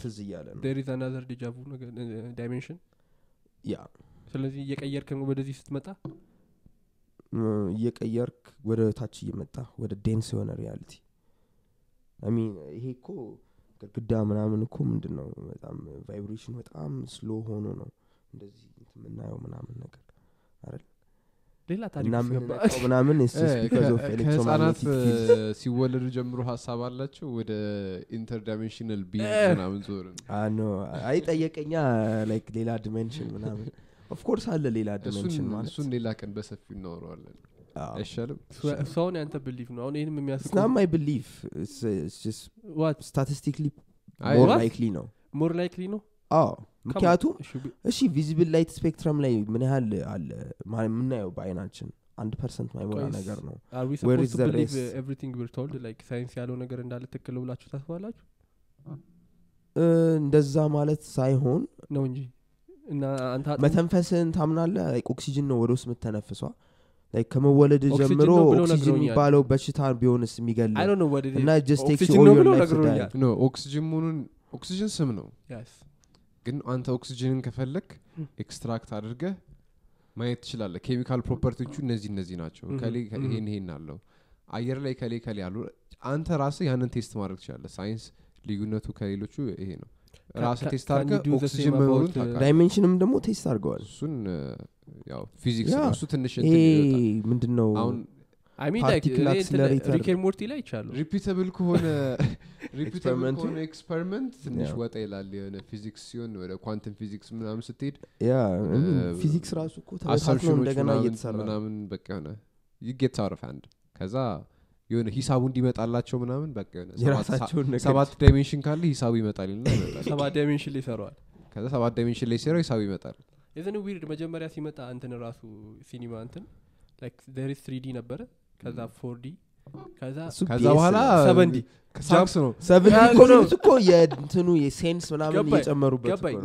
ትዝ እያለ ነው። there is another deja vu ነገር dimension? yeah። ስለዚህ እየቀየርከ ነው ወደዚህ ስትመጣ? እየቀየርክ ወደ ታች እየመጣ ወደ dense የሆነ reality። mean ይሄ እኮ ግድግዳ ምናምን እኮ ምንድን ነው በጣም ቫይብሬሽን በጣም ስሎ ሆኖ ነው እንደዚህ የምናየው ምናምን ነገር ሌላ ታሪክ እና ውስጥ ገባ። የምንነቃው ምናምን it's just እ፣ because of ከ- electromagnetic ከህፃናት fields። እ፣ ሲወለዱ ጀምሮ ሀሳብ አላቸው ወደ ኢንተርዳይሜንሽናል ቢንግ ምናምን no, አይ ጠየቀኛ ላይክ ሌላ ዲሜንሽን ምናምን ኦፍኮርስ አለ ሌላ ዲሜንሽን ማለት እሱን ሌላ ቀን በሰፊው እናወረዋለን አይሻልም? እሱ አሁን ያንተ ብሊፍ ነው። አሁን ይህንም የሚያስቁ ስና ማይ ብሊፍ statistically more what? likely ነው. more likely ነው? አዎ. ምክንያቱም እሺ፣ visible light spectrum ላይ ምን ያህል አለ? የምናየው በአይናችን አንድ ፐርሰንት ማይሞላ ነገር ነው. ሳይንስ ያለው ነገር እንዳለ ትክክል ብላችሁ ታስባላችሁ? እንደዛ ማለት ሳይሆን ነው እንጂ። መተንፈስን ታምናለህ ኦክሲጅን ነው ወደ ውስጥ የምትተነፍሰው ከመወለድ ጀምሮ ኦክሲጅን የሚባለው በሽታ ቢሆንስ የሚገል I don't know what it is. እና just takes you ኦክሲጅን መሆኑን ስም ነው. ግን አንተ ኦክሲጅንን ከፈለክ extract አድርገህ ማየት ትችላለህ። chemical property ዎቹ እነዚህ እነዚህ ናቸው. ይሄን ይሄን አለው። አየር ላይ ከለር ከለር አሉ። አንተ ራስህ ያንን test ማድረግ ትችላለህ። ሳይንስ ልዩነቱ ከሌሎቹ ይሄ ነው። ራስህ test አድርገህ ኦክሲጅን መኖሩን uh, dimension ም ደግሞ test አድርገዋል። እሱን ያው ፊዚክስ ነው እሱ ትንሽ ይሄ እንትን ይወጣል ምንድን ነው አሁን ኤንድ ሞርቲ ላይ ይቻሉ ሪፒተብል ከሆነ ሪፒተብል? ከሆነ ኤክስፐሪመንት ትንሽ Yeah. ወጣ ይላል የሆነ ፊዚክስ ሲሆን ወደ ኳንተም ፊዚክስ ምናምን ስትሄድ ፊዚክስ ራሱ እኮ ተበታትኖ እንደገና እየተሰራ ነው። ምናምን በቃ የሆነ ይጌት አውት ኦፍ ሃንድ ከዛ የሆነ ሂሳቡ እንዲመጣላቸው ምናምን በቃ የሆነ ሰባት- የራሳቸውን ነገር ሰባት ዳይሜንሽን ካለ ሂሳቡ ይመጣል ይልና ይመጣል ሰባ ዳይሜንሽን ላይ ይሰራዋል ከዛ ሰባት ዳይሜንሽን ላይ ሲሰራው ሂሳቡ ይመጣል የዘን ዊርድ መጀመሪያ ሲመጣ እንትን ራሱ ሲኒማ እንትን ላይክ ትሪዲ ነበረ። ከዛ ፎርዲ ከዛ በኋላ ሰቨንዲ ሳክስ ነው። ሰቨንዲ እኮ ነው። እኮ የእንትኑ የሴንስ ምናምን እየጨመሩበት ነው።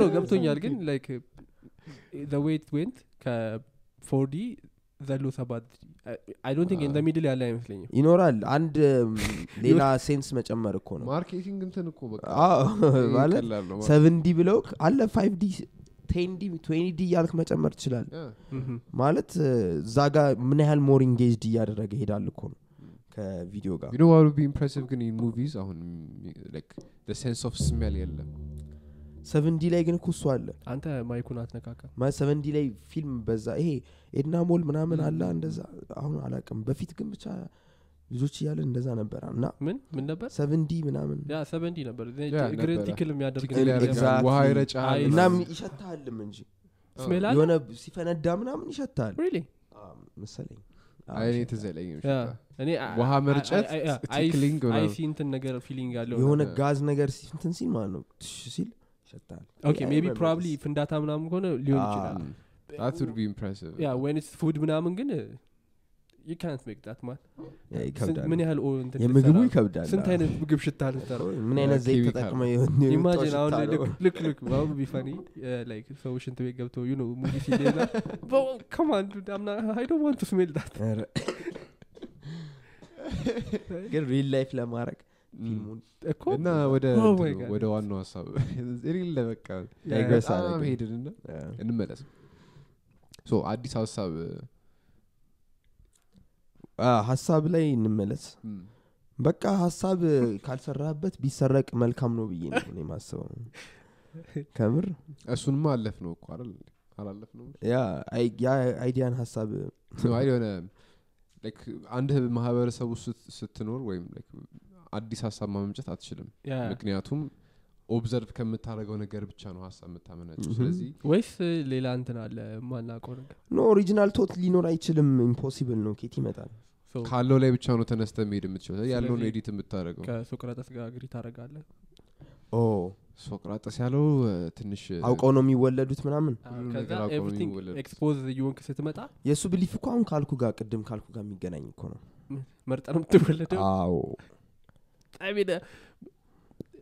ነው። ገብቶኛል ግን ላይክ ዘ ዌት ዌንት ከፎርዲ ዘሎ ሰባት አይ ዶንት ቲንክ ኢን አዎ። ሚድል ያለ አይመስለኝም። ይኖራል። አንድ ሌላ ሴንስ መጨመር እኮ ነው። ማርኬቲንግ እንትን እኮ በቃ አዎ፣ ይሄ ማለት ቀላል ነው ማለት ሰቨን D ብለው አለ five D ten D እያልክ መጨመር ትችላል ማለት እዛ ጋር ምን ያህል more engaged እያደረገ ይሄዳል እኮ ነው ከቪዲዮ ጋር። You know what would be impressive ግን movies? አሁን sense of smell የለም። seven D ላይ ግን እኮ እሱ አለ። አንተ mic ኡን አትነካካ። ማለት seven D ላይ ፊልም በዛ ይሄ ኤድና ሞል ምናምን አለ እንደዛ። አሁን አላቅም በፊት ግን ብቻ ልጆች እያለን እንደዛ ነበር እና ምን ምን ነበር seven D ምናምን ያ seven D ነበር እግር tickle የሚያደርግ ትክክል ነገር ያደርጋል። Exactly. ውሃ ይረጫል አይ- እና ምናምን። ይሸታልም እንጂ የሆነ ሲፈነዳ ምናምን ይሸታል መሰለኝ አዎ፣ አይ እኔ ይሸታል። ትዝ አይለኝም ያ። ሽታ። እኔ ውሃ መርጨት tickling እንትን ነገር feeling ያለው የሆነ ጋዝ ነገር ሲ- እንትን ሲል ማለት ነው ትሽ ሲል ይሸታል okay I maybe remember probably. ፍንዳታ ምናምን ከሆነ ሊሆን. ይችላል food ምናምን ግን ዩ ካንት ሜክ ዳት ማን ምን ያህል የምግቡ? ይከብዳል። ስንት አይነት ምግብ ሽታ ምን አይነት ዘይት ተጠቅመ ኢማጂን አሁን ልክ ልክ ዋው ቢፋኒ ላይክ ሰው ሽንት ቤት ገብተው ዩ ሙቪ ሲሌላ ከማን አምና አይ ዶንት ዋንት ስሜል ዳት ግን ሪል ላይፍ ለማድረግ እና ወደ Oh. ወደ ዋናው ሀሳብ ሪል በቃ Digress በጣም አደረግን። ሄድንና እንመለስ። አዲስ ሀሳብ ሀሳብ ላይ እንመለስ። በቃ ሀሳብ ካልሰራበት ቢሰረቅ መልካም ነው ብዬ ነው እኔ ማስበው ከምር? እሱንማ አለፍ ነው እኮ አይደል? አላለፍ ነው idea ን ሀሳብ የሆነ አንድ ስት- ስትኖር ወይም like አዲስ ሀሳብ ማመንጨት አትችልም። ምክንያቱም observe ከምታደርገው ነገር ብቻ ነው ሀሳብ የምታመነጭው። Mhm. ስለዚህ ወይስ ሌላ እንትን አለ ማናውቀው ነገር? no original thought ሊኖር አይችልም። impossible ነው። ከየት ይመጣል ካለው ላይ ብቻ ነው ተነስተ መሄድ የምትችለው? ያለውን edit የምታደርገው? ከሶቅራጠስ ጋር agree ታደረጋለህ oh ሶቅራጠስ ያለው ትንሽ አውቀው ነው የሚወለዱት ምናምን? expose እየሆንክ ስትመጣ የእሱ belief እኮ አሁን ካልኩ ጋር ቅድም ካልኩ ጋር የሚገናኝ እኮ ነው። መርጠህ ነው የምትወለደው? አዎ ጣቢነ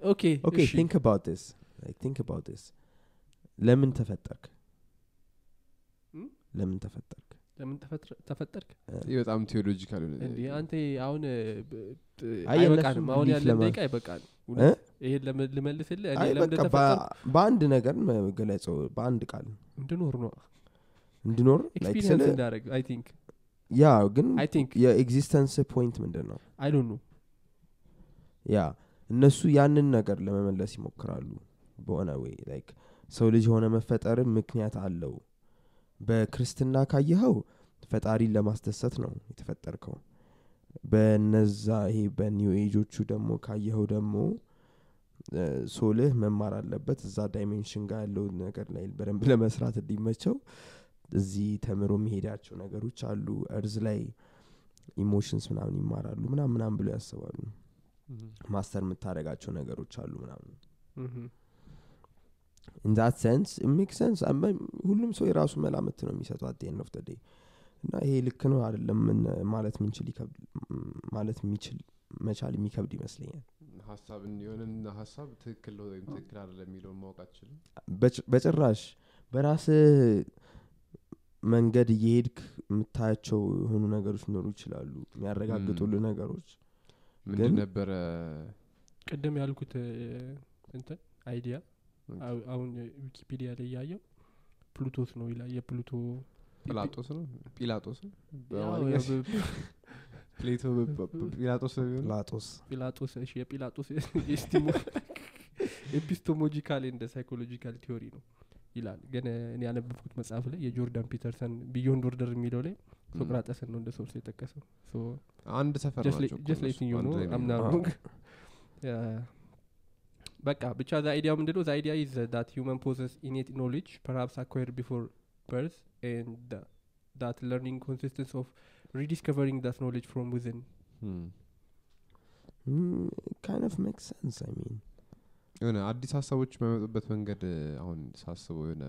okay okay እሺ። ቲንክ አባውት ስ ቲንክ አባውት ስ ለምን ተፈጠርክ? ለምን ተፈጠርክ ለምን ተፈጠርክ? በጣም theological እንዲ አንተ አሁን አይበቃንም። አሁን ያለን ደቂቃ አይበቃን? ይሄን ልመልስልህ? በአንድ ነገር ምገልጸው በአንድ ቃል እንድኖር ነው። እንድኖር? እንዳደረግ I think yeah ግን የ existence point ምንድን ነው? I don't know yeah እነሱ ያንን ነገር ለመመለስ ይሞክራሉ በሆነ way like ሰው ልጅ የሆነ መፈጠር ምክንያት አለው በክርስትና ካየኸው ፈጣሪን ለማስደሰት ነው የተፈጠርከው። በነዛ ይሄ በ new age ኦቹ ደግሞ ካየኸው ደግሞ soul ህ መማር አለበት። እዛ dimension ጋር ያለው ነገር ላይ በደንብ ለመስራት እንዲመቸው እዚህ ተምሮ የሚሄዳቸው ነገሮች አሉ። earth ላይ emotions ምናምን ይማራሉ ምናምን ምናምን ብሎ ያስባሉ። master የምታደረጋቸው ነገሮች አሉ ምናምን in that sense make sense ሁሉም ሰው የራሱ መላምት ነው የሚሰጠው at end of day እና ይሄ ልክ ነው አይደለም ማለት ምንችል ይከብድ ማለት የሚችል መቻል የሚከብድ ይመስለኛል። ሀሳብን የሆነን ሀሳብ ትክክል ወይም ትክክል አይደለም የሚለውን ማወቅ አትችልም? በጭ- በጭራሽ በራስህ መንገድ እየሄድክ የምታያቸው የሆኑ ነገሮች ሊኖሩ ይችላሉ የሚያረጋግጡልህ ነገሮች። ምንድን ነበረ? ቅድም ያልኩት እንትን idea አሁን ዊኪፒዲያ ላይ ያየው ፕሉቶስ ነው ይላል። የፕሉቶ ጲላጦስ ነው? ጲላጦስ? ፕሌቶ ጲላጦስ ፕላጦስ ጲላጦስ። እሺ የጲላጦስ ኤስቲሞ ኤፒስቶሞጂካል እንደ ሳይኮሎጂካል ቲዮሪ ነው ይላል። ግን እኔ ያነበብኩት መጽሐፍ ላይ የጆርዳን ፒተርሰን ቢዮንድ ኦርደር የሚለው ላይ ሶቅራጠስን ነው እንደ ሶርስ የጠቀሰው። አንድ ሰፈር ጀስት እነሱ፣ ሌቲንግ ዩ አንድ ኖ ላይ ነው አምና የሚኖሩት። በቃ ብቻ ዛ አይዲያ ምንድነው? ዛ አይዲያ ኢዝ ዳት ሁመን ፖዘስ ኢኔት ኖሌጅ ፐርሃፕስ አኳርድ ቢፎር በርዝ ኤንድ ዳት ለርኒንግ ኮንሲስተንስ ኦፍ ሪዲስከቨሪንግ ዳት ኖሌጅ ፍሮም ዊዝን Hmm. kind of make sense I mean የሆነ አዲስ ሀሳቦች የሚያመጡበት መንገድ አሁን ሳስበው የሆነ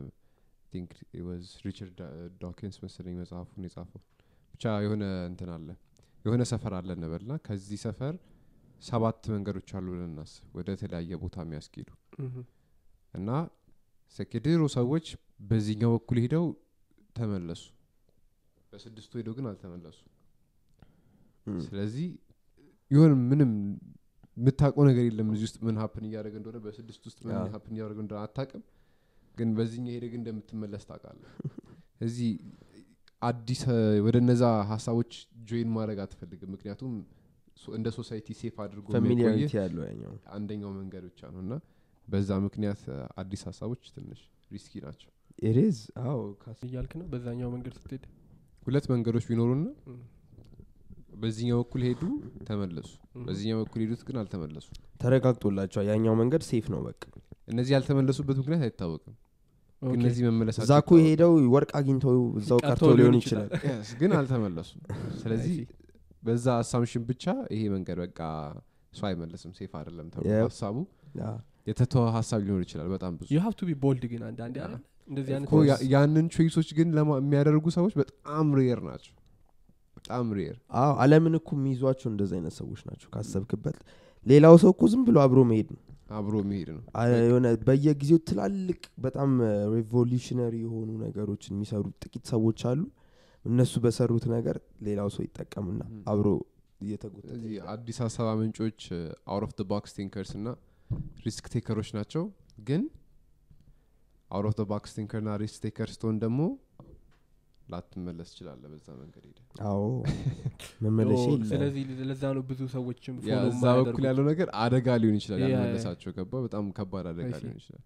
think was ሪቻርድ ዳኪንስ መሰለኝ መጽሐፉን የጻፈው። ብቻ የሆነ እንትን አለ የሆነ ሰፈር አለ እንበልና ከዚህ ሰፈር ሰባት መንገዶች አሉ ብለን እናስብ። ወደ ተለያየ ቦታ የሚያስኬዱ እና የድሮ ሰዎች በዚህኛው በኩል ሄደው ተመለሱ። በስድስቱ ሄደው ግን አልተመለሱ ስለዚህ የሆነ ምንም የምታውቀው ነገር የለም እዚህ ውስጥ ምን happen እያደረገ እንደሆነ በስድስት ውስጥ ምን happen እያደረገ እንደሆነ አታውቅም። ግን በዚህኛው ሄደ ግን እንደምትመለስ ታውቃለህ። እዚህ አዲስ ወደ እነዛ ሀሳቦች join ማድረግ አትፈልግም። ምክንያቱም እንደ society safe አድርጎ familiarity ያለው ያኛው። አንደኛው መንገድ ብቻ ነው። እና በዛ ምክንያት አዲስ ሀሳቦች ትንሽ risky ናቸው። ኢሬዝ አዎ ካስ- እያልክ ነው? በዛኛው መንገድ ስትሄድ? ሁለት መንገዶች ቢኖሩና በዚህኛው በኩል ሄዱ ተመለሱ። በዚህኛው በኩል ሄዱት ግን አልተመለሱ ተረጋግጦላቸዋል። ያኛው መንገድ safe ነው በቃ። እነዚህ ያልተመለሱበት ምክንያት አይታወቅም። እነዚህ መመለሳቸው እዛ እኮ ሄደው ወርቅ አግኝተው እዛው ቀርቶ ቀርተው ሊሆን ይችላል። Yes፣ ግን አልተመለሱም። ስለዚህ. በዛ assumption ብቻ ይሄ መንገድ በቃ ሰው አይመለስም። safe አይደለም ተብሎ. ሀሳቡ የተተወ ሀሳብ ሊኖር ይችላል በጣም ብዙ። You have to be bold ግን አንዳንዴ ያንን ቾይሶች ግን ለማ- የሚያደርጉ ሰዎች በጣም rare ናቸው። በጣም rare አዎ አለምን እኮ የሚይዟቸው እንደዚህ አይነት ሰዎች ናቸው ካሰብክበት። ሌላው ሰው እኮ ዝም ብሎ አብሮ መሄድ ነው። አብሮ መሄድ ነው። የሆነ በየጊዜው ትላልቅ በጣም revolutionary የሆኑ ነገሮችን የሚሰሩ ጥቂት ሰዎች አሉ እነሱ በሰሩት ነገር ሌላው ሰው ይጠቀምና አብሮ ይሄዳል። አዲስ ሀሳብ ምንጮች out of box thinkers እና risk taker ኦች ናቸው። ግን out of box thinker ና risk taker ስትሆን ደግሞ ላትመለስ ትችላለ በዛ መንገድ ሄደ አዎ የለም ስለዚህ ለዛ ነው ብዙ ሰዎችም እዛ በኩል ያለው ነገር አደጋ ሊሆን ይችላል። ያልመለሳቸው ገባ በጣም ከባድ አደጋ. ሊሆን ይችላል።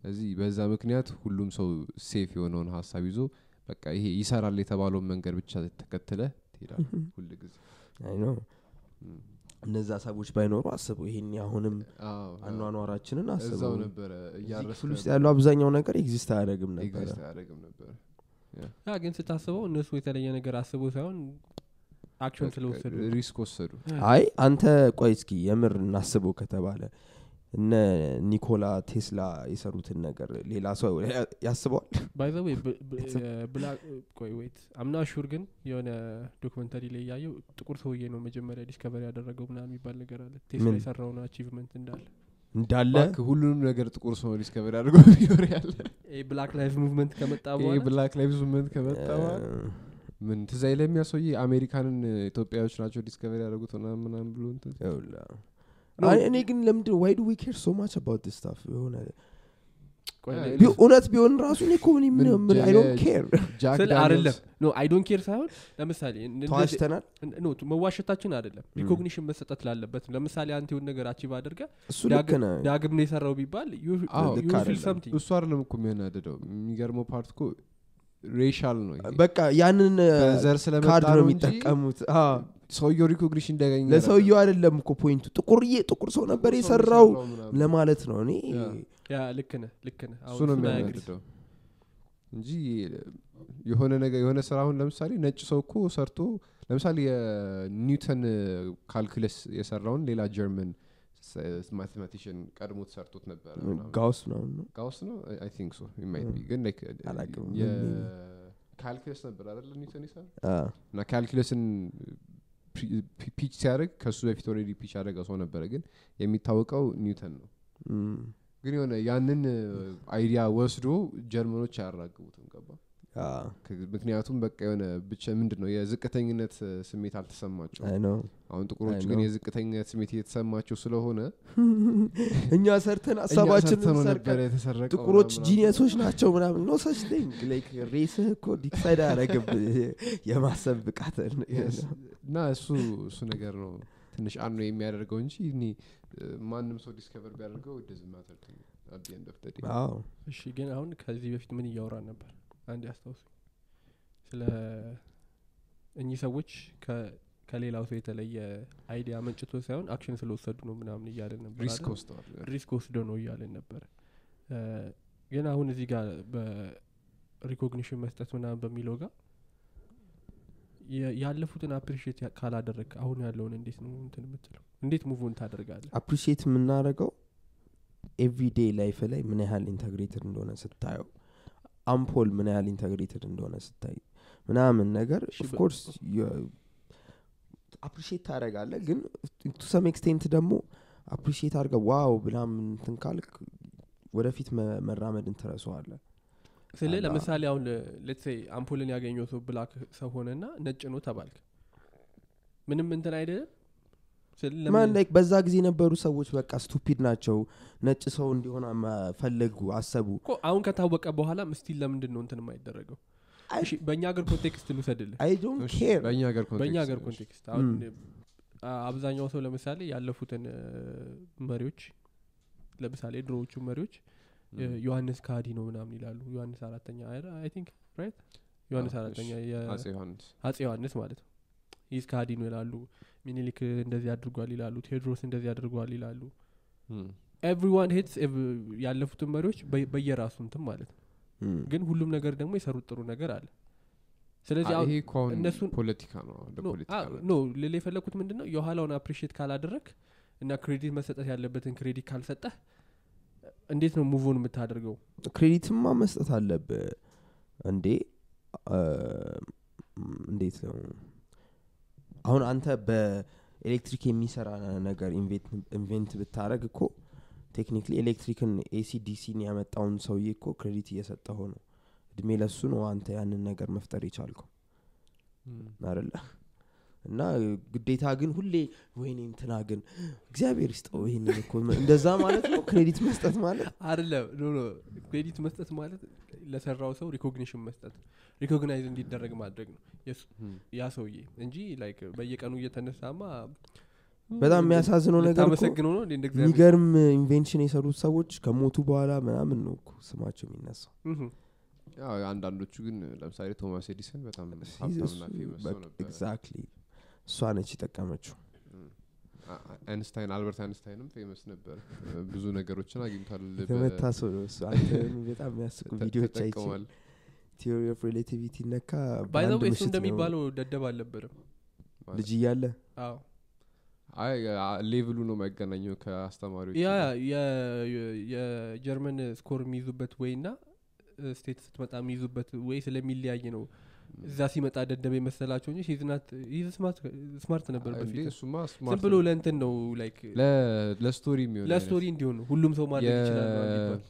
ስለዚህ በዛ ምክንያት ሁሉም ሰው safe የሆነውን ሀሳብ ይዞ በቃ ይሄ ይሰራል የተባለውን መንገድ ብቻ ተከትለ ትሄዳል ሁል ጊዜ። እነዚህ ሰዎች ባይኖሩ አስቡ ይሄን አሁንም አኗኗራችንን አስበው ነበረ ክፍል ውስጥ ያለው አብዛኛው ነገር exist አያደርግም ነበረ። ግን ስታስበው እነሱ የተለየ ነገር አስበው ሳይሆን action ስለወሰዱ risk ወሰዱ። አይ አንተ ቆይ እስኪ የምር እናስበው ከተባለ እነ ኒኮላ ቴስላ የሰሩትን ነገር ሌላ ሰው ያስበዋል? by the way black ቆይ wait I'm not sure ግን የሆነ documentary ላይ ያየው ጥቁር ሰውዬ ነው መጀመሪያ discovery ያደረገው ምናምን የሚባል ነገር አለ። ቴስላ ምን? የሰራውን achievement እንዳለ። እንዳለ? ሁሉንም ነገር ጥቁር ሰው discovery አድርገው ቢኖር ያለ። ይሄ black life movement ከመጣ በኋላ? black lives movement ከመጣ በኋላ? ምን ያ ሰውዬ አሜሪካንን ኢትዮጵያዎች ናቸው discovery ያደረጉት ምናምን ምናምን ብሎ እንትን እኔ ግን ለምንድን why do we care so much about this stuff የሆነ እውነት ቢሆን ራሱ እኔ እኮ ምን- I don't care ዳኒየልስ አይደለም። no I don't care ሳይሆን ለምሳሌ ተዋሽተናል? no መዋሸታችን አይደለም። recognition መሰጠት ላለበት ነው። ለምሳሌ አንተ የሆነ ነገር achieve አድርገ እሱ ልክ ነህ። ዳግም ነው የሰራው ቢባል feel something እሱ አይደለም እኮ የሚያናድደው። የሚገርመው part እኮ racial ነው በቃ ያንን ካርድ ነው የሚጠቀሙት። አዎ። ሰውየው recognition እንዲያገኝ ለሰውየው አይደለም እኮ point ኡ። ጥቁርዬ ጥቁር ሰው ነበር የሰራው ለማለት ነው። እኔ yeah። yeah ልክ ነህ ልክ ነህ። እሱ አሁን ነው የሚያናድደው እንጂ የሆነ ነገር የሆነ ስራ አሁን ለምሳሌ ነጭ ሰው እኮ ሰርቶ ለምሳሌ የኒውተን calculus የሰራውን ሌላ ጀርመን mathematician ቀድሞት ሰርቶት ነበረ ጋውስ ነው? ጋውስ ነው? I think so might be ግን calculus ነበር አይደለ ኒውተን ይሰራ እና calculus ን pitch ሲያደርግ ከሱ በፊት already pitch ያደረገ ሰው ነበረ ግን የሚታወቀው ኒውተን ነው ግን የሆነ ያንን idea ወስዶ ጀርመኖች አያራግቡትም ገባ ምክንያቱም በቃ የሆነ ብቻ ምንድን ነው የዝቅተኝነት ስሜት አልተሰማቸው አሁን ጥቁሮቹ I ግን know. የዝቅተኝነት ስሜት እየተሰማቸው ስለሆነ እኛ ሰርተን ነበረ የተሰረቀው ጥቁሮች genius ኦች ናቸው ምናምን no such thing like race ህ እኮ decide አያረግም የማሰብ Yes. እና እሱ እሱ ነገር ነው ትንሽ annoy የሚያደርገው እንጂ እኔ ማንም ሰው discover ቢያደርገው doesn't matter end of the አዎ። እሺ ግን አሁን ከዚህ በፊት ምን እያወራን ነበር አንድ ያስታውሱ ስለ እኚህ ሰዎች ከሌላው ሰው የተለየ idea መንጭቶ ሳይሆን action ስለወሰዱ ነው ምናምን እያለን ነበር risk አይደል? ወስደዋል risk ወስደው ነው እያለን ነበር። ግን አሁን እዚህ ጋር በ recognition መስጠት ምናምን በሚለው ጋር ያለፉትን appreciate ካላደረግ አሁን ያለውን እንዴት ነው እንትን የምትለው? እንዴት move on ታደርጋለህ? appreciate የምናደርገው everyday life ላይ ምን ያህል integrated እንደሆነ ስታየው አምፖል ምን ያህል integrated እንደሆነ ስታይ ምናምን ነገር of course appreciate ታደርጋለህ ግን to some extent ደግሞ appreciate አድርገህ wow ብላም እንትን ካልክ ወደፊት መ- መራመድን ትረሰዋለህ ስለ ለምሳሌ አሁን let's say አምፖልን ያገኘው black ሰው ሆነና ነጭ ነው ተባልክ። ምንም እንትን አይደለም ማን like በዛ ጊዜ የነበሩ ሰዎች በቃ stupid ናቸው። ነጭ ሰው እንዲሆን ፈለጉ አሰቡ። አሁን ከታወቀ በኋላም still ለምንድን ነው እንትን የማይደረገው? በእኛ ሀገር context ልውሰድልህ I don't እሺ፣ care። በእኛ ሀገር context አሁን አብዛኛው ሰው ለምሳሌ ያለፉትን መሪዎች ለምሳሌ ድሮዎቹ መሪዎች ዮሐንስ ካዲ ነው ምናምን ይላሉ። ዮሐንስ አራተኛ I think right? ዮሐንስ አራተኛ አጼ ዮሐንስ። ማለት ነው። he's ካዲ ነው ይላሉ ሚኒሊክ እንደዚህ አድርጓል ይላሉ ቴዎድሮስ እንደዚህ አድርጓል ይላሉ። everyone hates ያለፉትን መሪዎች በ- በየራሱ እንትን ማለት ነው። ግን ሁሉም ነገር ደግሞ የሰሩት ጥሩ ነገር አለ። ስለዚህ እነሱን- ፖለቲካ ነው ልል የፈለግኩት ምንድን ነው። የኋላውን appreciate ካላደረግ እና credit መሰጠት ያለበትን credit ካልሰጠህ እንዴት ነው move on የምታደርገው? credit ማ መስጠት አለብህ። እንዴ እንዴት ነው አሁን አንተ በኤሌክትሪክ የሚሰራ ነገር invent ብታደርግ እኮ technically ኤሌክትሪክን AC DC ን ያመጣውን ሰውዬ እኮ credit እየሰጠው ነው። እድሜ ለሱ ነው አንተ ያንን ነገር መፍጠር የቻልከው። አደለ እና ግዴታ ግን ሁሌ ወይኔ እንትና ግን እግዚአብሔር ይስጠው ይህንን እኮ እንደዛ ማለት ነው? credit መስጠት ማለት? አይደለም no credit መስጠት ማለት ለሰራው ሰው recognition መስጠት recognize እንዲደረግ ማድረግ ነው። ያ ሰውዬ እንጂ like በየቀኑ እየተነሳማ በጣም የሚያሳዝነው ነገር የሚገርም invention የሰሩት ሰዎች ከሞቱ በኋላ ምናምን ነው ስማቸው የሚነሳው። አንዳንዶቹ ግን ለምሳሌ ቶማስ ኤዲሰን በጣም ሀብታምና famous ሰው ነበር እሷ ነች የጠቀመችው። አይንስታይን አልበርት አይንስታይንም famous ነበር። ብዙ ነገሮችን አግኝቷል የተመታ ሰው ነው እሱ። በጣም የሚያስቁ ቪዲዮዎች ተጠቅሟል። theory of relativity ነካ by the በአንድ way እሱ ምሽት ነው። እንደሚባለው ደደብ አልነበርም ልጅ እያለ? አዎ። አይ አ- level ኡ ነው የማይገናኘው ከአስተማሪዎች ያ የጀርመን score የሚይዙበት ወይ ና state ስትመጣ የሚይዙበት ወይ ስለሚለያይ ነው እዛ ሲመጣ ደደብ የመሰላቸው እንጂ he's not smart ነበር እንዴ በፊት እሱማ ዝም smart ብሎ ለእንትን ነው like ለ story የሚሆን ለ story እንዲሆን ሁሉም ሰው ማድረግ ይችላል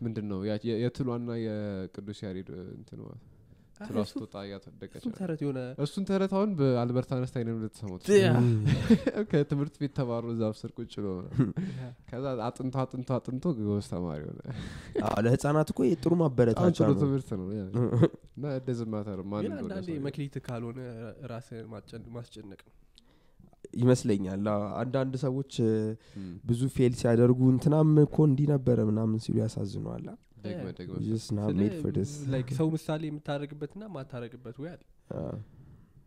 ምንድን ነው። የትሏና የቅዱስ ያሬድ እንትን ነው አይ፣ ትሏ እሱ- ስትወጣ እያተደቀች እሱም ተረት የሆነ እሱን ተረት አሁን በአልበርት አነስታይን ነው ልትሰሙት ያ። ከትምህርት ቤት ተማሩ ዛፍ ስር ቁጭ ብሎ ከዛ አጥንቶ አጥንቶ አጥንቶ ጎበዝ ተማሪ ሆነ። ለህፃናት እኮ ማበረታቻ ጥሩ ነው። ትምህርት ነው። እና ደዝም ማተር ማን ግን እንደሆነ አንዳንዴ ሰውዬው። መክሊት ካልሆነ ራስን ማስጨነቅ ነው። ይመስለኛል። አንዳንድ ሰዎች ብዙ ፌል ሲያደርጉ እንትናም እኮ እንዲህ ነበረ ምናምን ሲሉ ያሳዝነዋል ደግመህ ሰው ምሳሌ ወይ አለ. አዎ።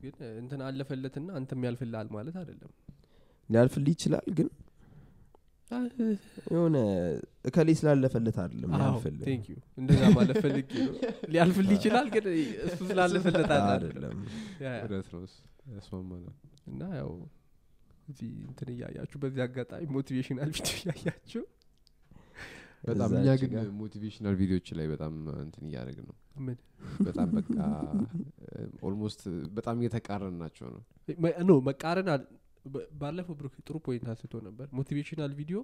ግን እንትን አለፈለትና አንተም ያልፍልሃል ማለት አይደለም። ሊያልፍልህ ይችላል ግን የሆነ እከሌ ስላለፈለት አይደለም ሊያልፍልህ። thank you እንደዛ ማለት ፈልጌ ነው። ሊያልፍልህ ይችላል ግን እሱ ስላለፈለት አይደለም። እና ያው እዚህ እንትን እያያችሁ በዚህ አጋጣሚ motivational ቪዲዮ እያያችሁ በጣም እኛ ግን motivational ቪዲዮዎች ላይ በጣም እንትን እያደረግን ነው ምን በጣም በቃ almost በጣም እየተቃረን ናቸው ነው መ- no መቃረን ባለፈው ብሩክ ጥሩ point አንስቶ ነበር motivational ቪዲዮ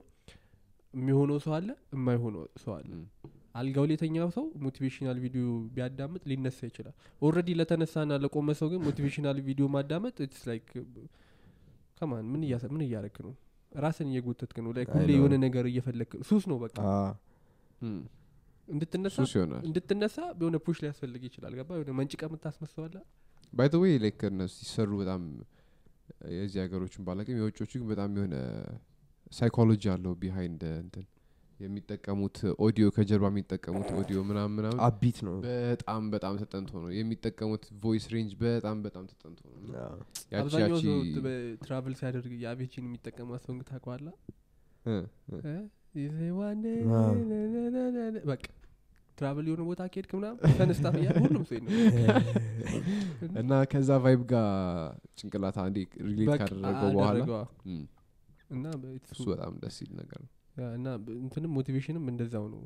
የሚሆነው ሰው አለ የማይሆነው ሰው አለ አልጋው ላይ የተኛው ሰው motivational ቪዲዮ ቢያዳምጥ ሊነሳ ይችላል already ለተነሳና ለቆመ ሰው ግን motivational ቪዲዮ ማዳመጥ it's like ከማን ምን እያረክ ነው ራስን እየጎተትክ ነው አይ ሁሌ የሆነ ነገር እየፈለክ ሱስ ነው በቃ። እንድትነሳ እንድትነሳ የሆነ push ሊያስፈልግ ይችላል። ገባ የሆነ መንጭቀ የምታስመስለዋለህ by the way like እነሱ ሲሰሩ በጣም የዚህ ሀገሮችን ባላቅም የውጮቹ ግን በጣም የሆነ ሳይኮሎጂ አለው behind እንትን የሚጠቀሙት ኦዲዮ ከጀርባ የሚጠቀሙት ኦዲዮ ምናምን ምናምን a bit ነው። በጣም በጣም ተጠንቶ ነው። የሚጠቀሙት voice range በጣም በጣም ተጠንቶ ነው። እና አዎ። ያቺ አብዛኛው ትራቭል ሲያደርግ የአቬችን የሚጠቀማ ሰው እንግ ታቋላ እ፣ እ፣ በቃ ትራቭል የሆነ ቦታ ከሄድክ ምናምን ተነስታ እያለ ሁሉም ሰው ነው እና ከዛ ቫይብ ጋር ጭንቅላት አንዴ ሪሌት ካደረገው በኋላ እና እሱ በጣም ደስ ይል ነገር ነው እና እንትንም ሞቲቬሽንም እንደዛው ነው።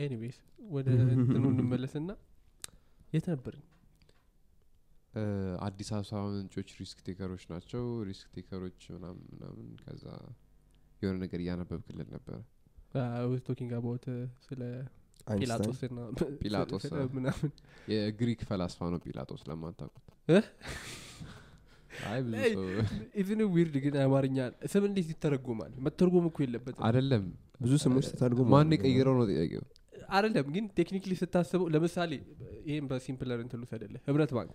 ኤኒዌይስ ወደ እንትኑ እንመለስና የት ነበርን? አዲስ አበባ ምንጮች risk taker ኦች ናቸው። risk taker ኦች ምናምን ምናምን ከዛ የሆነ ነገር እያነበብክልን ነበረ። talking about ስለ ጲላጦስና ጲላጦስ፣ ምናምን የግሪክ ፈላስፋ ነው ጲላጦስ ለማታውቁት even weird ግን አማርኛ ስም እንዴት ይተረጎማል? መተርጎም እኮ የለበትም። አይደለም። ብዙ ስሞች ተተርጉሞ ማን የቀየረው ነው ጥያቄው? አይደለም ግን technically ስታስበው ለምሳሌ ይህም በ simpler እንትን ልውሰድ አይደለ? ህብረት ባንክ።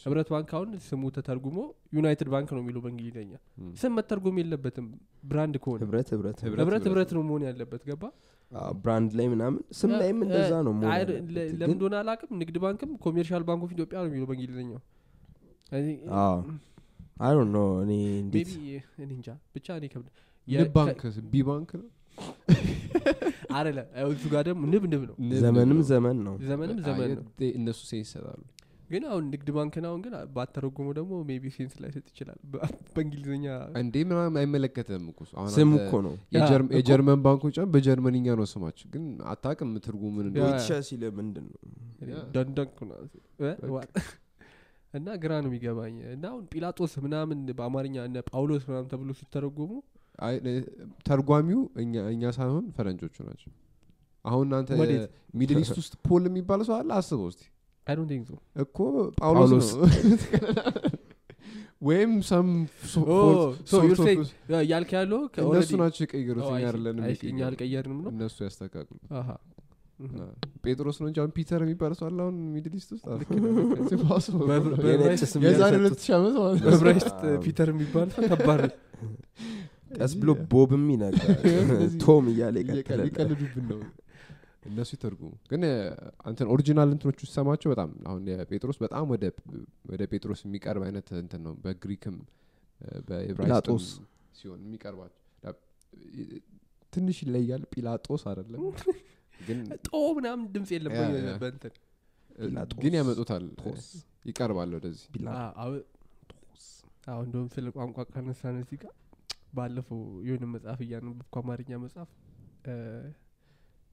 ህብረት ባንክ አሁን ስሙ ተተርጉሞ United Bank ነው የሚለው በእንግሊዝኛ ም። ስም መተርጎም የለበትም brand ከሆነ። ህብረት ህብረት ህብረት ህብረት ነው። መሆን ያለበት። ገባ? አዎ፣ brand ላይ ምናምን ስም ላይም እንደዛ ነው መሆን አይ- ያለበት። ለ- ግን- ለምን እንደሆነ አላውቅም። ንግድ ባንክም Commercial Bank of Ethiopia ነው የሚለው በእንግሊዝኛው I don't know እኔ እንዴት እኔ እንጃ ብቻ እኔ ከብድ ንብ ባንክ ቢ ባንክ ነው አረለ እሱ ጋር ደግሞ ንብ ንብ ነው ዘመንም ነው። ዘመን ነው ዘመንም ዘመን ነው እነሱ ሴንስ ይሰጣሉ ግን አሁን ንግድ ባንክን አሁን ግን ባተረጉሙ ደግሞ ሜቢ ሴንስ ላይ ሰጥ ይችላል በእንግሊዝኛ እንዴ ምናምን አይመለከትም እኮ እሱ። አሁን ስም እኮ ነው የጀርመን ባንኮች አሁን በጀርመንኛ ነው ስማቸው ግን እንደሆነ ዶይቸ ሲል ምንድን ነው ደንደንኩ ነው እ? ዋ- እና ግራ ነው የሚገባኝ። እና አሁን ጲላጦስ ምናምን በአማርኛ እነ ጳውሎስ ምናምን ተብሎ ሲተረጎሙ ተርጓሚው እኛ ሳይሆን ፈረንጆቹ ናቸው። አሁን እናንተ ወዴት? Middle East ውስጥ ፖል የሚባል ሰው አለ? አስበው ሶ እኮ ጳውሎስ ነው። ወይም ሰም ያልክ ያለው እነሱ ናቸው የቀየሩት። እኛ አልቀየርንም ነው? እነሱ ያስተካክሉ ጴጥሮስ ነው እንጂ አሁን ፒተር የሚባል ሰው አለ አሁን Middle East ውስጥ? ልክ ነው፣ ልክ ነው። Impossible. በ- በ- የነጭ ስም የዛሬ ያልሰጡት። ሁለት ሺህ ዓመት ማለት ነው። በዕብራይስጥ አዎ። ፒተር የሚባል ሰው ከባድ ቀስ ብሎ ቦብም ይነግራል ቶም እያለ እየቀ- ይቀጥላል። ሊቀልዱብን ነው። እነሱ ይተርጉሙ። ግን አንተን original እንትኖቹ ሲሰማቸው በጣም አሁን የጴጥሮስ በጣም ወደ ጴጥሮስ የሚቀርብ አይነት እንትን ነው። በግሪክም ጲላጦስ። ሲሆን የሚቀርባቸው። ትንሽ ይለያል። ጲላጦስ አይደለም ጦ ምናምን ድምፅ የለም ያ፣ በ- ያ። በእንትን ጲላጦስ። ግን ያመጡታል። ጦስ። ይቀርባል ወደዚህ። አዎ እንደውም ስለ ቋንቋ ካነሳን እዚህ ጋር ባለፈው የሆነ መጽሐፍ እያነበብኩ አማርኛ መጽሐፍ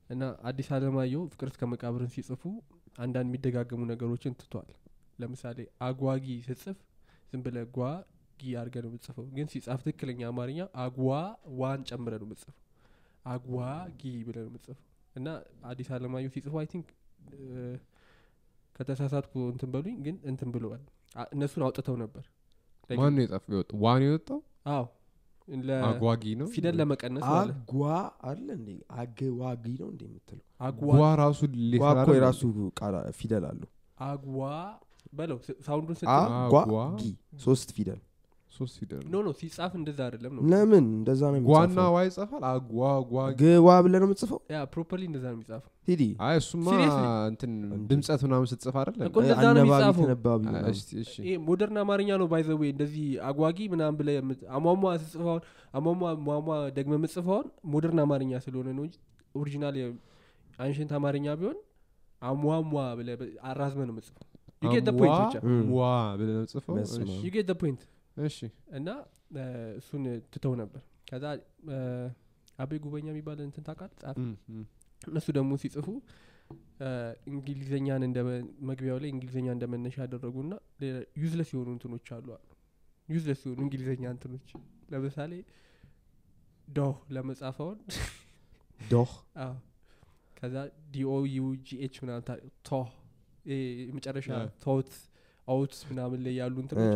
እና ሀዲስ አለማየሁ ፍቅር እስከ መቃብርን ሲጽፉ አንዳንድ የሚደጋገሙ ነገሮችን ትቷል። ለምሳሌ አጓጊ ስጽፍ ዝም ብለ ጓ ጊ አድርገ ነው የምጽፈው ግን ሲጻፍ ትክክለኛ አማርኛ አጓ ዋን ጨምረ ነው የምጽፈው አጓ ጊ ብለ ነው የምጽፈው እና ሀዲስ አለማየሁ ሲጽፉ I think ከተሳሳትኩ እንትን በሉኝ ግን እንትን ብለዋል። እነሱን አውጥተው ነበር። ማን የወጣው ዋን የወጣው? አዎ። አጓጊ ነው? ፊደል ለመቀነስ አጓ አለ እንዴ? አገዋጊ ነው እንዴ የምትለው? አጓ ጓ ራሱ አይደል? የራሱ ቃል ፊደል አለው። አጓ በለው sound ኡን ስ አጓጊ ሶስት ፊደል ሶስት ፊደል no no ሲጻፍ እንደዛ አይደለም ነው ለምን? እንደዛ ነው ጓና ዋ ይጻፋል? አጓ ጓ ግዋ ብለህ ነው የምጽፈው yeah properly እንደዛ ነው የሚጻፈው። ሂዲ። አይ እሱማ? እንትን? ድምጸት ምናምን ስትጽፍ አይደለም እኮ እንደዛ ነው አነባቢ የሚጻፈው። ተነባቢ አይ፣ ምናምን። እስቲ እሺ። ይሄ ሞደርን አማርኛ ነው ባይዘዌ እንደዚህ አጓጊ ምናምን ብለ አሟሟ ስጽፈውን አሟሟ ሟሟ ደግመ ምጽፈውን ሞደርን አማርኛ ስለሆነ ነው እንጂ ኦሪጂናል አንሽንት አማርኛ ቢሆን አሟሟ ብለ አራዝመ ነው ምጽፈው you get the point አምዋ ብቻ. ዋ ብለህ ነው ጽፈው በስመ እሺ፣ አብ። እሺ። እና እሱን ትተው ነበር። ከዛ አቤ ጉበኛ የሚባል እንትን ታውቃለህ? ጻፍ እነሱ ደግሞ ሲጽፉ እ፣ እንግሊዘኛን እንደ መግቢያው ላይ እንግሊዘኛ እንደ መነሻ ያደረጉና ዩዝለስ የሆኑ እንትኖች አሉ ዩዝለስ የሆኑ እንግሊዘኛ እንትኖች። ለምሳሌ ዶ ለመጻፈውን ዶህ? ከዛ ዲኦ ምናምን ቶ Yeah. ቶት አውት ምናምን ላይ ያሉ እንትኖች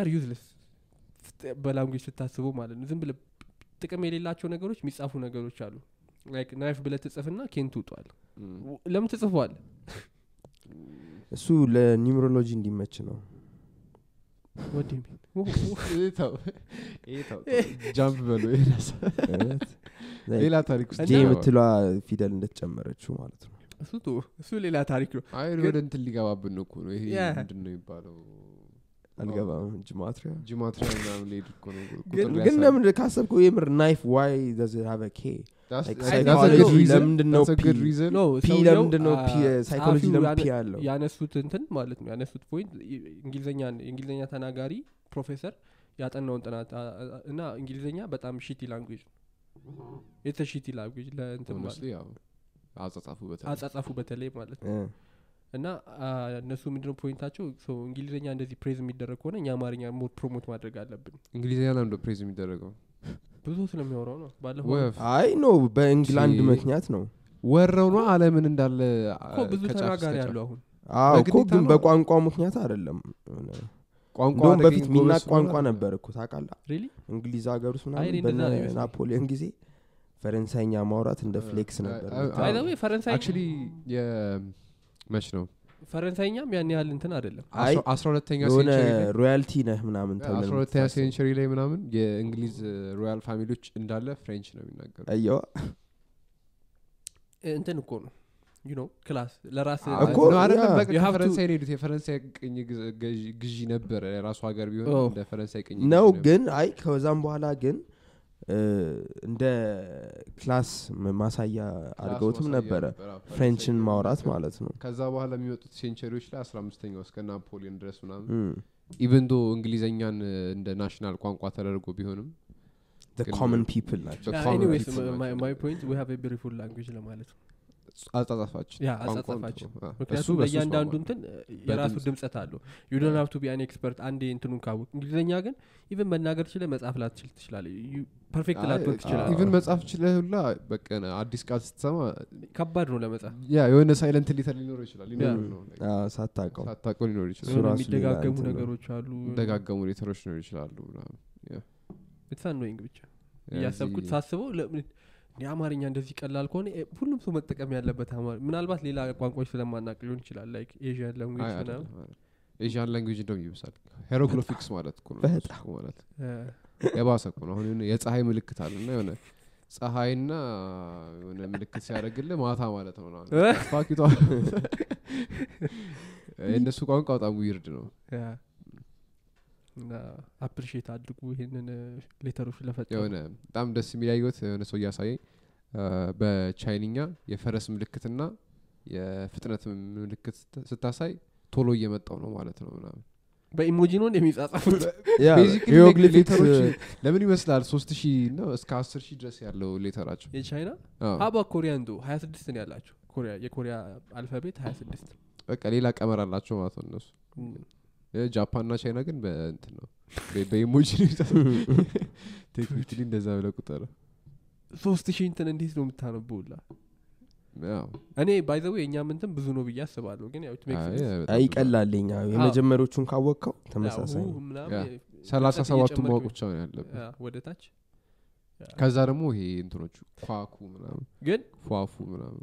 ር ዩዝለስ በላንጉጅ ስታስቡ ማለት ነው። ዝም ብለ ጥቅም የሌላቸው ነገሮች የሚጻፉ ነገሮች አሉ። ላይክ ናይፍ ብለ ትጽፍና ኬን ትውጧል ለምን ትጽፈዋል እሱ ለኒውሮሎጂ እንዲመች ነው። ጃምፕ እውነት? ሌላ ታሪክ ውስጥ የምትሏ ፊደል እንደተጨመረችው ማለት ነው። እሱ ቶ እሱ ሌላ ታሪክ ነው። አይ ወደ እንትን ሊገባብን ነው እኮ ነው ይሄ. ምንድን ነው የሚባለው አልገባም። ጅማትሪያ ጂማትሪያ ምናምን ሊሄድ እኮ ነው ግን ለምን ካሰብከው የምር ናይፍ ዋይ ሳይኮሎጂ ለምን ያነ- ፒ አለው? ያነሱት እንትን ማለት ነው ያነሱት ፖይንት እንግሊዝኛ የእንግሊዝኛ ተናጋሪ ፕሮፌሰር ያጠናውን ጥናት እና እንግሊዝኛ በጣም ሺቲ ላንጉጅ የተ ሺቲ ላንጉጅ ለእንትን ማለት Honestly, ያው አጻጻፉ በተለይ አጻጻፉ በተለይ ማለት ነው እና እነሱ ምንድነው point ኣቸው? so እንግሊዝኛ እንደዚህ praise የሚደረግ ከሆነ እኛ አማርኛ more promote ማድረግ አለብን። እንግሊዝኛ ነው praise የሚደረገው? ብዙ ስለሚያወራው ነው። ባለፈው ወፍ። አይ no በእንግላንድ ቺ- ምክንያት ነው። ወረው ነው አለምን እንዳለ ብዙ ተናጋሪ አሉ አሁን። አዎ እኮ ግን ነው። በቋንቋ ምክንያት አይደለም። የሆነ ቋንቋ በፊት ሚናቅ ቋንቋ ነበር እኮ ታውቃለህ? really? እንግሊዝ ሀገር ውስጥ ነው ናፖሊዮን ጊዜ ፈረንሳይኛ ማውራት እንደ flex ነበር ፈረንሳይ የመች ነው? ፈረንሳይኛም ያን ያህል እንትን አይደለም። አይ፣ አስራ- ሁለተኛ royalty ነህ ምናምን አስራ ሁለተኛ century ላይ ምናምን የእንግሊዝ royal family ዎች እንዳለ French ነው የሚናገሩ አየዋ። እንትን እኮ ነው። class የፈረንሳይ ቅኝ ግዢ ነበረ። የራሱ ሀገር ቢሆን እንደ ፈረንሳይ ቅኝ ነው ግን አይ ከዛም በኋላ ግን እንደ class ማሳያ አድርገውትም ነበረ። French ን ማውራት ማለት ነው። ከዛ በኋላ የሚመጡት century ዎች ላይ አስራ አምስተኛው እስከ ናፖሊዮን ድረስ ምናምን እም። even though እንግሊዘኛን እንደ national ቋንቋ ተደርጎ ቢሆንም common people ናቸው። my point we have beautiful language ለማለት ነው አጻጻፋችን አጻጻፋችን ምክንያቱም ለእያንዳንዱ እንትን የራሱ ድምጸት አለው። you don't have to be an expert አንዴ እንትኑን ካወቅ እንግሊዝኛ ግን even መናገር ትችለ መጻፍ ላትችል ትችላለ perfect ላትሆን ትችላለ ኢቨን መጽሐፍ ችለህ ሁላ በቃ አዲስ ቃል ስትሰማ ከባድ ነው ለመጻፍ። ያ የሆነ silent letter ሊኖረው ይችላል። ሊኖር አዎ፣ ሳታውቀው። ሳታውቀው ሊኖር ይችላል። የሚደጋገሙ ነገሮች አሉ። ደጋገሙ letter ኦች ሊኖር ይችላሉ ምናምን። ብቻ። እያሰብኩት ሳስበው ለምን እንደ አማርኛ እንደዚህ ቀላል ከሆነ ሁሉም ሰው መጠቀም ያለበት አማርኛ ምናልባት ሌላ ቋንቋዎች ስለማናቅ ሊሆን ይችላል። ላይክ ኤዥያን ላንጉጅ ኤዥያን ላንጉጅ እንደውም ይብሳል። hieroglyphics ማለት ማለት። የባሰ ነው። አሁን የፀሐይ ምልክት አለ እና የሆነ ፀሐይና የሆነ ምልክት ሲያደርግልህ ማታ ማለት ነው? ፋኪቷ። የእነሱ ቋንቋ በጣም weird ነው እና appreciate አድርጉ ይሄንን letter ኦች ለፈጠሩ። የሆነ በጣም ደስ የሚል ያየሁት የሆነ ሰው እያሳየኝ በቻይንኛ የፈረስ ምልክትና የፍጥነት ምልክት ስታ- ስታሳይ ቶሎ እየመጣሁ ነው ማለት ነው ምናምን። በ emoji ነው እንደሚጻጻፉት? ሌተሮች ለምን ይመስላል ሶስት ሺህ ነው እስከ አስር ሺህ ድረስ ያለው letter ኣቸው? የቻይና? አዎ። ሀባ Korean though ሀያ ስድስት ነው ያላቸው። ኮሪያ የኮሪያ alphabet ሀያ ስድስት። በቃ ሌላ ቀመር አላቸው ማለት ነው እነሱ ጃፓን ና ቻይና ግን በእንትን ነው። በ- በኢሞጂ ቴክኒክሊ እንደዛ ብለ ቁጠረ ሶስት ሺህ እንትን እንዴት ነው የምታነበውላ እኔ ባይዘዌ የእኛም እንትን ብዙ ነው ብዬ አስባለሁ ግን ይቀላልኛ የመጀመሪያዎቹን ካወቅከው ተመሳሳይ ሰላሳ ሰባቱ ማወቅ ብቻ ነው ያለብን ያ፣ ወደ ታች? ያ። ከዛ ደግሞ ይሄ እንትኖቹ ኳኩ ምናምን ግን? ፏፉ ምናምን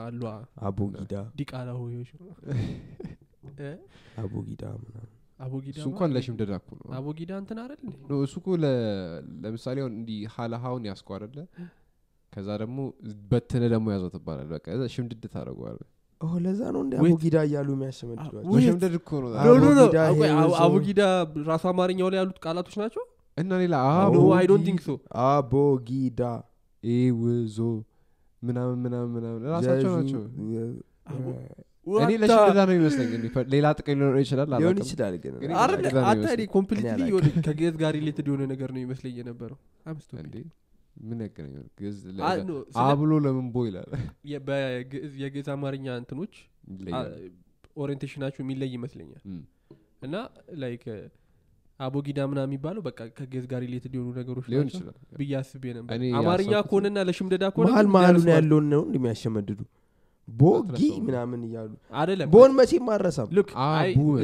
አሏ አቦጊዳ ዲቃላ ሆዮች? አቦጊዳ ምናምን። አቦጊዳ እሱ እንኳን ለሽምደዳ እኮ ነው። አቦጊዳ እንትን አይደል እሱ እኮ ለምሳሌ አሁን እንዲህ ሀለሀውን ያስኮ አደለ ከዛ ደግሞ በትነ ደግሞ ያዘው ትባላል በቃ ሽምድድ ታደረገዋል ኦ ለዛ ነው እንደ አቦጊዳ እያሉ የሚያሸመድዷቸው? ወይት- መሸምደድ እኮ ነው። ኖ፣ ኖ፣ ኖ። አቦጊዳ አቦ- አቦ- ሄዞ- አቦጊዳ ራሱ አማርኛው ላይ ያሉት ቃላቶች ናቸው? እና ሌላ አይ ዶንት ቲንክ ሶ አቦጊዳ ውዞ ምናምን ምናምን ምናምን ራሳቸው ናቸው እኔ ለሽምደዳ ነው ይመስለኝ ሌላ ጥቅም ሊኖረው ይችላል ሊሆን አላውቅም። ይችላል ግን አንተ እኔ completely ከግዕዝ ጋር related የሆነ ነገር ነው ይመስለኝ የነበረው። ምን ያገናኛል ግዕዝ ለ- አ- ለ- no፣ አ ስለ- ብሎ ለምን ቦ ይላል? የግዕዝ አማርኛ እንትኖች orientation ኣቸው የሚለይ ይመስለኛል። እና like አቦጊዳ ምና የሚባለው በቃ ከግዕዝ ጋር related የሆኑ ነገሮች ሊሆን ይችላል። ብዬ አስቤ ነበር። አማርኛ ከሆነና ለሽምደዳ ከሆነ መሀል መሀሉን ያለውን ነው እንደሚያሸመድዱ ቦጊ ምናምን እያሉ አይደለም። ቦን መቼም አረሳም ልክ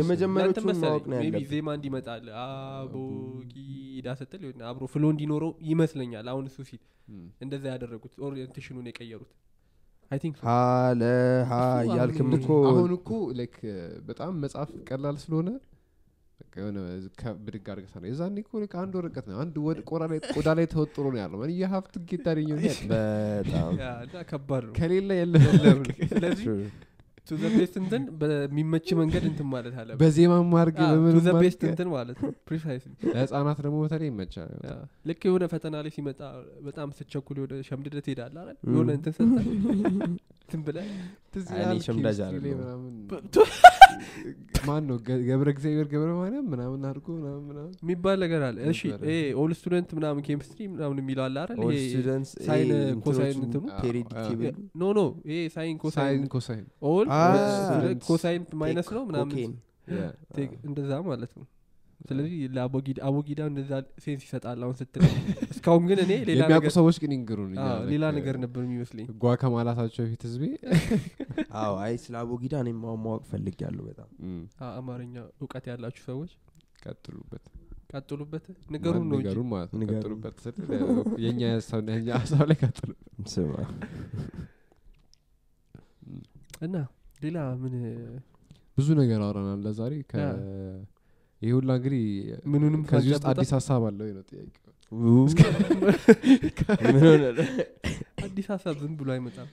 የመጀመሪያዎቹን ማወቅ ነው ያለብን ዜማ እንዲመጣል አቦጊዳ ስትል የሆነ አብሮ flow እንዲኖረው ይመስለኛል። አሁን እሱ ሲል እንደዛ ያደረጉት orientation ኡን የቀየሩት። እሱ እያልክም እኮ አሁን እኮ like በጣም መጻፍ ቀላል ስለሆነ የሆነ ብድግ አድርገህ ታነው። የዛኔ እኮ ልክ አንድ ወረቀት ነው አንድ ወድ- ቆዳ ላይ ቆዳ ላይ ተወጥሮ ነው ያለው። ማን የሀብት ጌታ በጣም ከባድ ነው። ከሌለ የለም። ስለዚህ ቱ ዘ ቤስት እንትን በሚመች መንገድ እንትን ማለት አለ በዜማ ማርግ the best እንትን ማለት ነው። precisely ለህፃናት ደግሞ በተለይ ይመቻል። ልክ የሆነ ፈተና ላይ ሲመጣ በጣም ስትቸኩል ወደ ሸምድደ ትሄዳለ አይደል? የሆነ እንትን ሰጠ እንትን ብለህ ትዝ ማን ነው ገብረ እግዚአብሔር ገብረ ማርያም ምናምን አድርጎ የሚባል ነገር አለ። እሺ all student ምናምን ኬሚስትሪ ምናምን የሚለው አለ አይደል? All ይሄ students sine ይሄ cosine እንትኑ? no no ይሄ sine cosine sine cosine። all. cosine minus ነው ምናምን እንደዛ ማለት ነው ስለዚህ ለአቦጊዳ አቦጊዳ እንደዛ sense ይሰጣል አሁን ስትል እስካሁን ግን እኔ ሌላ የሚያውቁ ነገር ሰዎች ግን ይንገሩን ሌላ ነገር ነበር የሚመስለኝ። ጓ ከማላታቸው በፊት ህዝቤ አዎ አይ ስለ አቦጊዳ እኔ ማወቅ ፈልግ ያለሁ በጣም አማርኛ እውቀት ያላችሁ ሰዎች? ቀጥሉበት። ቀጥሉበት። ንገሩን ነው ንገሩን ማለት ነው። ቀጥሉበት ስል የእኛ ሀሳብ የእኛ ሀሳብ ላይ ቀጥሉ። ስማ። እና ሌላ ምን? ብዙ ነገር አውረናል ለዛሬ ይህ ሁላ እንግዲህ ምኑንም ከዚህ ውስጥ አዲስ ሀሳብ አለው ነው ጥያቄ ምን ሆነ? አዲስ ሀሳብ ዝም ብሎ አይመጣም።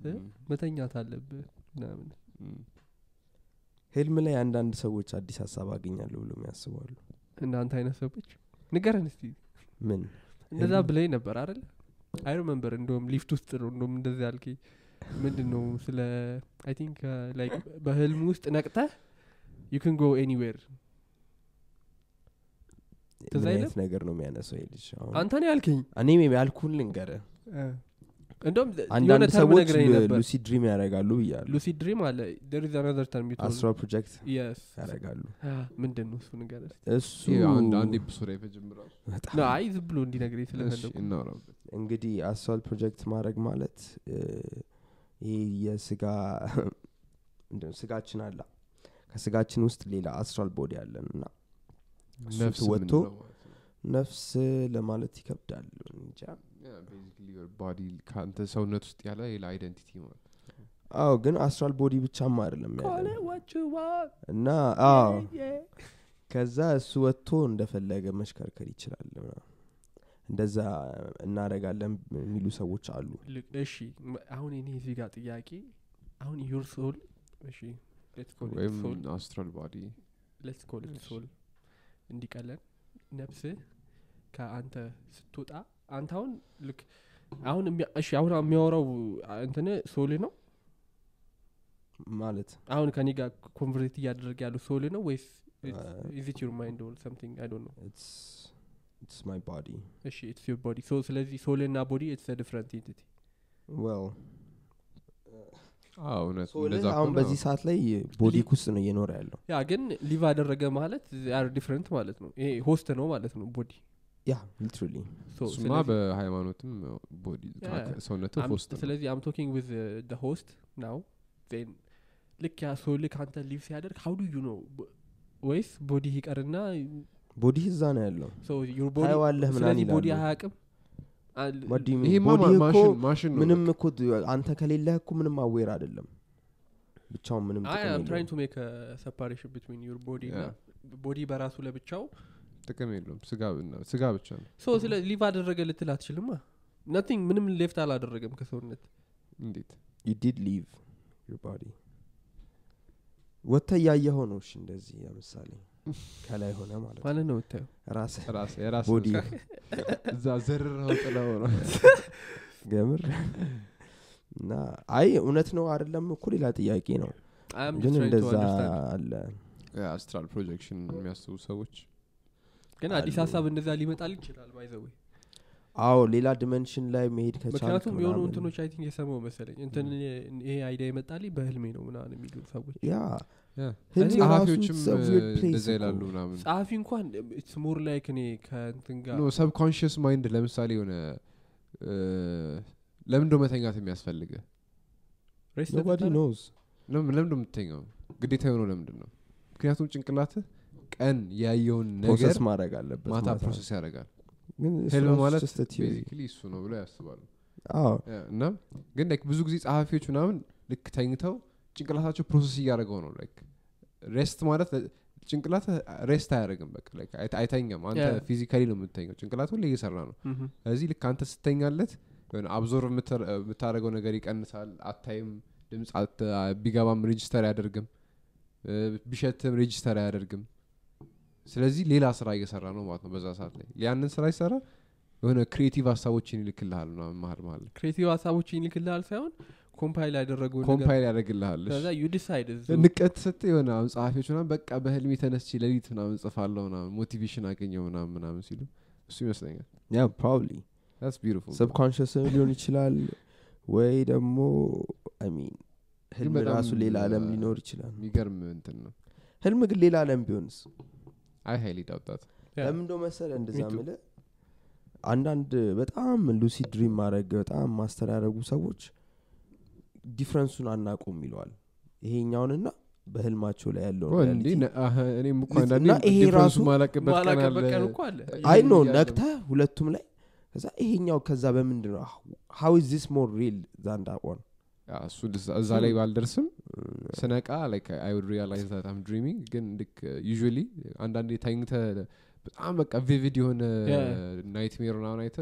እ? መተኛት አለብህ ምናምን። ህልም ላይ አንዳንድ ሰዎች አዲስ ሀሳብ አገኛለሁ ብሎ ያስባሉ እናንተ አይነት ሰዎች? ንገረን እስቲ። ምን? እንደዛ? ብለኝ ነበር አይደለ I remember እንደውም ሊፍት ውስጥ ነው እንደውም እንደዚ ያልከኝ። ምንድን ነው ስለ I think like በህልም ውስጥ ነቅተህ you can go anywhere ምን? አይነት ነገር ነው የሚያነሳው ልጅ? አሁን አንተ ነው ያልከኝ? እኔ ያልኩን ልንገረ እንደውም አንዳንድ ሰዎች ነግረኝ ነበር። lucid dream ያደርጋሉ ብያሉ lucid dream አለ። There is another term astral project yes ያደርጋሉ። ምንድን ነው እሱ ነገር እሱ አንድ episode አይፈጅምራል በጣም አይ ዝም ብሎ እንዲነግረኝ ስለፈለጉ እንግዲህ astral project ማድረግ ማለት ይህ የስጋ ስጋችን አለ። ከስጋችን ውስጥ ሌላ astral body አለን እና ነፍስ ወጥቶ ነፍስ ለማለት ይከብዳል። እንጃ። Yeah, basically your body ከአንተ ሰውነት ውስጥ ያለ ሌላ identity ማለት አዎ ግን astral body ብቻም አይደለም Call ያለ it what you want. እና አዎ. ከዛ እሱ ወጥቶ እንደፈለገ መሽከርከር ይችላል እንደዛ እናደረጋለን የሚሉ ሰዎች አሉ። እሺ አሁን እኔ እዚህ ጋር ጥያቄ አሁን your soul እሺ ሌትስ ኮል ኢት ወይም ሶል አስትራል ባዲ ሌትስ ኮል ሶል እንዲቀለን ነፍስህ ከአንተ ስትወጣ አንተ አሁን ልክ አሁን እሺ አሁን የሚያወራው እንትን soul ነው? ማለት አሁን ከኔ ጋር ኮንቨርት እያደረገ ያለው ሶል ነው ወይስ ኢዚት ዩር ማይንድ ኦር ሰምቲንግ አይ ዶንት ኖ ኢትስ ማይ ቦዲ እሺ ኢትስ ዩር ቦዲ ሶ ስለዚህ ሶል እና ቦዲ ኢትስ ዲፍረንት ኢንቲቲ Well አዎ እውነት soul ህ እንደዛ አሁን በዚህ ሰዓት ላይ body ክ ውስጥ ነው እየኖረ ያለው። ያ ግን leave አደረገ ማለት are different ማለት ነው። ይሄ ሆስት ነው ማለት ነው ቦዲ። ያ ሊትራሊ እሱማ በሃይማኖትም body Yeah. ሰውነት ነው። ስለዚህ I'm talking with the host now then ልክ ያ ሰው ልክ አንተ ሊቭ ሲያደርግ ሀው ዱ ዩ ነው ወይስ ቦዲ ይቀርና ቦዲ እዛ ነው ያለው? So your body- ታየዋለህ ምናምን body አያቅም ምንም እኮ አንተ ከሌለህ እኮ ምንም aware አይደለም። ብቻውን ምንም ትራይንግ ቱ ሜክ ሰፓሬሽን ቢትዊን ዩር ቦዲ. ቦዲ በራሱ ለብቻው ጥቅም የለውም። ስጋ ብና- ስጋ ብቻ ነው። ሶ ስለ ሊቭ አደረገ ልትል አትችልማ ነቲንግ ምንም ሌፍት አላደረገም ከሰውነት። እንዴት? You did leave your body. ወጥተ እያየኸው ነው እሺ እንደዚህ ለምሳሌ ከላይ ሆነ ማለት ነው። ማለት ነው የምታየው? ራስህ ራስ የራስ body እዛ ዘርረው ጥለው ነው። ገምር። እና አይ እውነት ነው አይደለም እኮ ሌላ ጥያቄ ነው። ግን እንደዛ. አለ። astral projection የሚያስቡ ሰዎች ግን አዲስ ሀሳብ እንደዛ ሊመጣል ይችላል by the way አዎ ሌላ dimension ላይ መሄድ ከቻልክ ምክንያቱም የሆኑ ምናምን። እንትኖች I think የሰማው መሰለኝ። እንትን ይሄ idea ይመጣልኝ በህልሜ ነው ምናምን የሚሉ ሰዎች። Yeah ጸሐፊ እንኳን more like እኔ ከእንትን ጋር subconscious mind ለምሳሌ የሆነ ለምንዶ መተኛት የሚያስፈልገ? ለምንዶ የምትተኛው? ግዴታ የሆነው ለምንድን ነው? ምክንያቱም ጭንቅላትህ ቀን ያየውን ነገር ማድረግ አለበት ማታ። process ያደርጋል ግን እሱ ህልም ማለት basically እሱ ነው ብለው ያስባሉ። እና ግን like ብዙ ጊዜ ጸሐፊዎች ምናምን ልክ ተኝተው ጭንቅላታቸው process እያደረገው ነው like rest ማለት ጭንቅላት rest አያደርግም በቃ አይተኛም። አንተ. physically ነው የምትተኘው ጭንቅላት ሁሌ እየሰራ ነው። ስለዚህ ልክ አንተ ስተኛለት የሆነ absorb የምታደረገው ነገር ይቀንሳል። አታይም። ድምፅ ቢገባም register አያደርግም። ቢሸትም register አያደርግም ስለዚህ ሌላ ስራ እየሰራ ነው ማለት ነው በዛ ሰዓት ላይ። ያንን ስራ ይሰራ የሆነ creative ሀሳቦችን ይልክልሃል ምናምን መሀል መሀል creative ሀሳቦችን ይልክልሃል ሳይሆን compile ያደረገው compile ንቀት ስት የሆነ አሁን ጸሐፊዎች ምናምን በቃ በህልሜ ተነስቼ ሌሊት ምናምን ጽፋለሁ ምናምን motivation አገኘው ምናምን ምናምን ሲሉ እሱ ይመስለኛል። Yeah probably subconscious ሊሆን ይችላል ወይ ደግሞ I mean ህልም ራሱ ሌላ አለም ሊኖር ይችላል። የሚገርም እንትን ነው። ህልም ግን ሌላ አለም ቢሆንስ I highly doubt that. ለምን እንደው መሰለ እንደዛ. ምለ አንዳንድ በጣም lucid dream ማድረግ በጣም master ያደረጉ ሰዎች difference ኡን አናቁም ይለዋል። ይሄኛውንና በህልማቸው ላይ ያለው እንዲ እኔም እኮ እና አንዳንዴ ይሄ difference ኡ ራሱ I know ነቅተ ሁለቱም ላይ ከዛ ይሄኛው ከዛ በምንድን ነው ሀው ዚስ ሞር ሪል ዛን ዳት ዋን ያ፣ እሱ ደስ- እዛ ላይ ባልደርስም ስነቃ like I would realize that I'm dreaming ግን ልክ Usually አንዳንዴ ታኝተ በጣም በቃ vivid የሆነ Yeah. nightmare ምናምን አይተ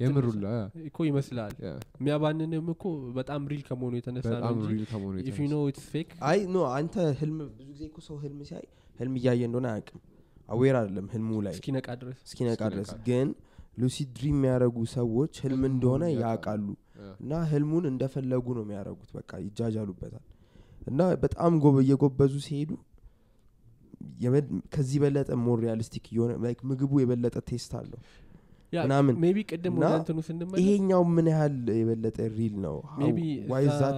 የምሩላ እኮ ይመስላል። የሚያባንንም እኮ በጣም ሪል ከመሆኑ የተነሳ ነው ኖ የተነሳ. ኢትስ ፌክ አይ ኖ አንተ ህልም ብዙ ጊዜ እኮ ሰው ህልም ሲያይ ህልም እያየ እንደሆነ አያውቅም። aware አይደለም ህልሙ ላይ። እስኪነቃ ድረስ። እስኪነቃ ድረስ። ግን lucid dream የሚያደረጉ ሰዎች ህልም እንደሆነ ያውቃሉ። እና ህልሙን እንደፈለጉ ነው የሚያደርጉት። በቃ ይጃጃሉበታል እና በጣም ጎበ- እየጎበዙ ሲሄዱ ከዚህ በለጠ more realistic እየሆነ like ምግቡ የበለጠ taste አለው ምናምን ቅድም ይሄኛው ምን ያህል የበለጠ ሪል ነው?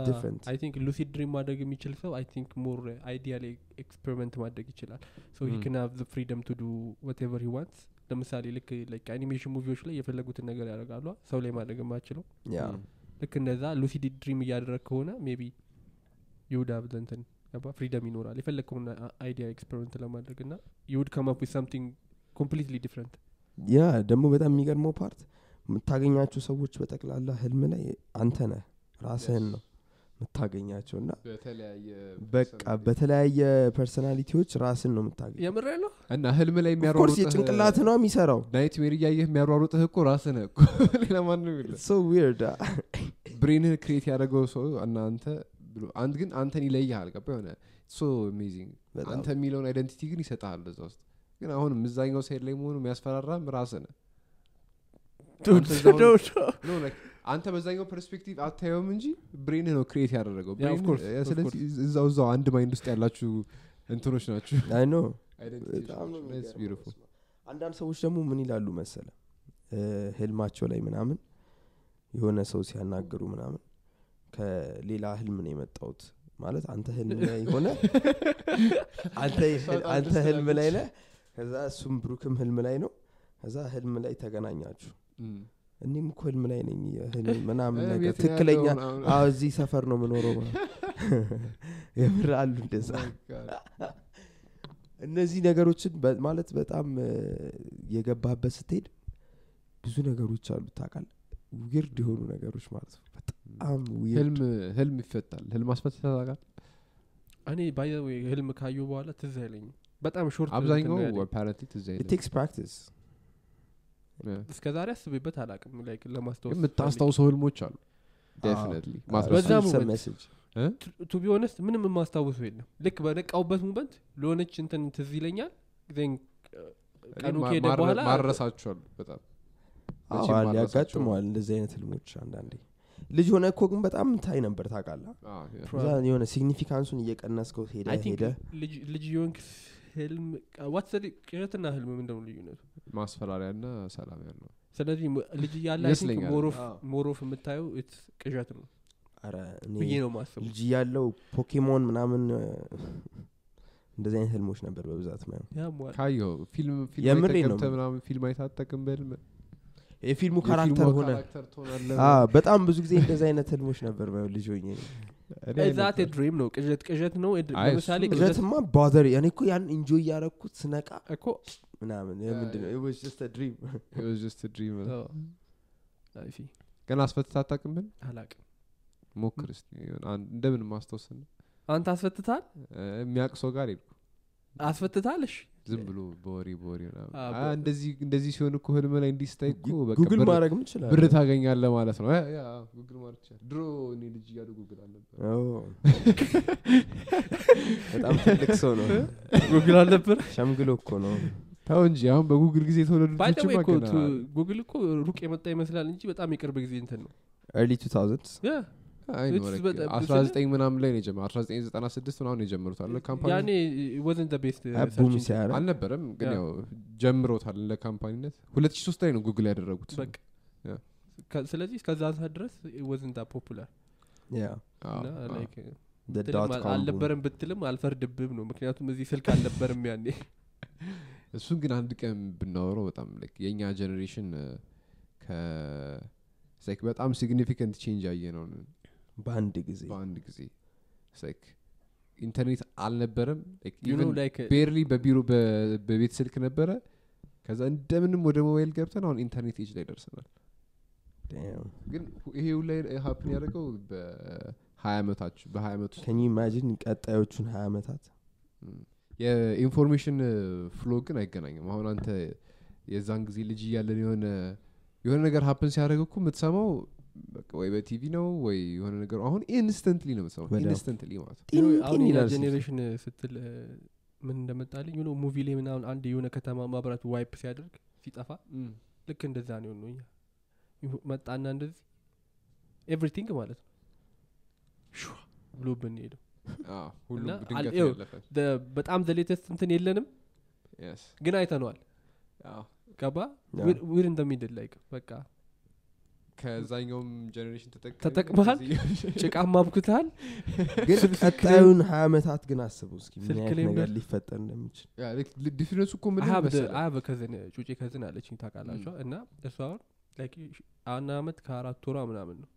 ዲፍረንት አይ ቲንክ ሉሲድ ድሪም ማድረግ የሚችል ሰው I think more idea ላይ experiment ማድረግ ይችላል። So he. can have the freedom to do whatever he wants ለምሳሌ ልክ animation movie ዎች ላይ የፈለጉትን ነገር ያደርጋሉ። ሰው ላይ ማድረግ የማችለው yeah Mm. ልክ እንደዛ lucid dream እያደረግ ከሆነ ሜቢ ይሁድ አብ ዘንትን ፍሪደም ይኖራል። የፈለግከውን idea experiment ለማድረግ እና you'd come up with something completely different ያ ደግሞ በጣም የሚገርመው part የምታገኛቸው ሰዎች በጠቅላላ ህልም ላይ አንተ ነህ ራስህን. ነው የምታገኛቸው እና በቃ. በተለያየ personality ዎች ራስን ነው የምታገኝ የምር ነው እና ህልም ላይ የሚያሯሩጥህ የጭንቅላት ነው የሚሰራው። nightmare እያየህ የሚያሯሩጥህ እኮ ራስህ ነህ እኮ። ሌላ ማንም so weird brain ህ create ያደረገው ሰው እናንተ ብሎ አንድ ግን አንተን ይለይሃል። ገባ የሆነ so amazing አንተ የሚለውን identity ግን ይሰጣል እዛ ውስጥ። ግን አሁንም እዛኛው side ላይ መሆኑ የሚያስፈራራም ራስህ ነህ። አንተ በዛኛው perspective አታየውም እንጂ brain ህ ነው create ያደረገው ስለዚህ እዛው እዛው አንድ mind ውስጥ ያላችሁ እንትኖች ናችሁ. አንዳንድ ሰዎች ደግሞ ምን ይላሉ መሰለ ህልማቸው ላይ ምናምን የሆነ ሰው ሲያናግሩ ምናምን ከሌላ ህልም ነው የመጣሁት። ማለት አንተ ህልም ላይ ሆነ አንተ ህልም ላይ ነህ። ከዛ እሱም ብሩክም ህልም ላይ ነው። ከዛ ህልም ላይ ተገናኛችሁ. እኔም እኮ ህልም ላይ ነኝ። ምናምን ነገር ትክክለኛ እዚህ ሰፈር ነው ምኖረው የምር አሉ እንደዛ። Oh. እነዚህ ነገሮችን ማለት በጣም እ፣ የገባህበት ስትሄድ ብዙ ነገሮች አሉ። ታውቃል weird የሆኑ ነገሮች ማለት ነው በጣም ህልም ህልም ይፈታል። ህልም አስፈትተህ ታውቃለህ? እኔ ባይ ህልም ካዩ በኋላ ትዝ አይለኝም። በጣም short አብዛኛው apparently ትዝ አይልም። takes practice. እስከ ዛሬ አስቤበት አላቅም like ለማስታወስ የምታስታውሰው ህልሞች አሉ? definitely በዛ to be ምንም የማስታውሰው የለም። ልክ በነቃውበት moment ለሆነች እንትን ትዝ ይለኛል። Then ቀኑ ከሄደ በኋላ ማረሳችኋሉ በጣም። ያጋጥመዋል እንደዚህ አይነት ህልሞች አንዳንዴ ልጅ ሆነ እኮ ግን በጣም ታይ ነበር ታውቃለህ? አዎ፣ yeah. ከዛ የሆነ significance ኡን እየቀነስከው ሄደ ሄደ? ልጅ- የሆንክ ህልም what's ቅዠትና ህልም ምንድነው ልዩነቱ? ማስፈራሪያ ና ሰላም ያለው። ስለዚህ ልጅ እያለ more of የምታየው it's ቅዠት ነው። ኧረ እኔ ብዬ ነው ማስበው ልጅ ያለው ፖኬሞን ምናምን እንደዚህ አይነት ህልሞች ነበር በብዛት ማየው ያሟል። ካየው ፊልም ፊልም ነው። ምናምን ፊልም አይታጠቅም በህልም የፊልሙ character ሆነ። በጣም ብዙ ጊዜ እንደዚህ አይነት ህልሞች ነበር ልጅ ሆኜ። that dream ነው? ቅዠት ቅዠት ነው? ለምሳሌ ቅዠትማ bother እኔ እኮ ያን enjoy እያረኩት ስነቃ እኮ ምናምን yeah፣ ምንድን ነው? yeah። it was just a dream. It was just a dream። አዎ። I see ገና አስፈትተህ አታውቅም በህልም? አላቅም ሞክር እስኪ የሆነ አንድ- እንደምን ማስታወስን አንተ አስፈትታል የሚያውቅ ሰው ጋር ሄድኩ። አስፈትታል እሺ ዝም ብሎ በወሬ በወሬ እንደዚህ እንደዚህ ሲሆን እኮ ህልም ላይ እንዲህ ስታይ እኮ በቃ ጉግል ማድረግ ምችላል ብር ታገኛለህ ማለት ነው። ጉግል ማድረግ ይቻላል ድሮ እኔ ልጅ እያሉ ጉግል አልነበር በጣም ትልቅ ሰው ነው። ጉግል አልነበር ሸምግሎ እኮ ነው። ተው እንጂ አሁን በጉግል ጊዜ የተወለዱ by the way ልጆችማ እኮ ገና? ቱ- ጉግል እኮ ሩቅ የመጣ ይመስላል እንጂ በጣም የቅርብ ጊዜ እንትን ነው። early 2000 በጣም- 19 ምናምን ላይ ነው የጀመረው። 1996 ምናምን የጀመሩት አለ company። wasn't best ሲያረ አልነበረም ግን ያው ጀምሮታል ለ company ነት። 2003 ላይ ነው ጉግል ያደረጉት። ስለዚህ እስከዛ ሰዓት ድረስ wasn't that popular አልነበረም ብትልም አልፈርድብም ነው። ምክንያቱም እዚህ ስልክ አልነበረም ያኔ። እሱን ግን አንድ ቀን ብናወረው በጣም like የእኛ generation ከ በጣም significant change ያየ ነው በአንድ ጊዜ? በአንድ ጊዜ። ኢንተርኔት አልነበረም። barely በቢሮ በ- በቤት ስልክ ነበረ። ከዛ እንደምንም ወደ ሞባይል ገብተን አሁን ኢንተርኔት ኤጅ ላይ ደርሰናል. ግን ይሄ ሁላ happen ያደረገው በሀያ ዓመታችሁ በሀያ ዓመት you imagine ቀጣዮቹን ሀያ ዓመታት የ information flow ግን አይገናኝም። አሁን አንተ የዛን ጊዜ ልጅ እያለን የሆነ የሆነ ነገር happen ሲያደርግ እኮ የምትሰማው ወይ በቲቪ ነው ወይ የሆነ ነገር አሁን instantly ነው instantly ማለት ነው። generation ስትል ምን እንደመጣልኝ ሆኖ movie ላይ ምናምን አንድ የሆነ ከተማ ማብራት wipe ሲያደርግ ሲጠፋ ልክ እንደዛ ነው እኛ። info- መጣና እንደዚህ everything ማለት ነው። ሹዋ ብሎ ብንሄደው ነው በጣም the latest እንትን የለንም። Yes። ግን አይተነዋል። አዎ። ገባ? we're in the middle like በቃ ከዛኛውም generation ተጠቅመሃል? ጭቃም አብኩታል ግን ቀጣዩን ሀያ ዓመታት ግን አስቡ እስኪ ነገር ሊፈጠር እንደሚችል። difference ኡ እኮ ምን መሰለህ? አያበ cousin ጩጬ cousin አለችኝ ታውቃላችኋ እና አሁን like አንድ አመት ከአራት ወሯ ምናምን ነው።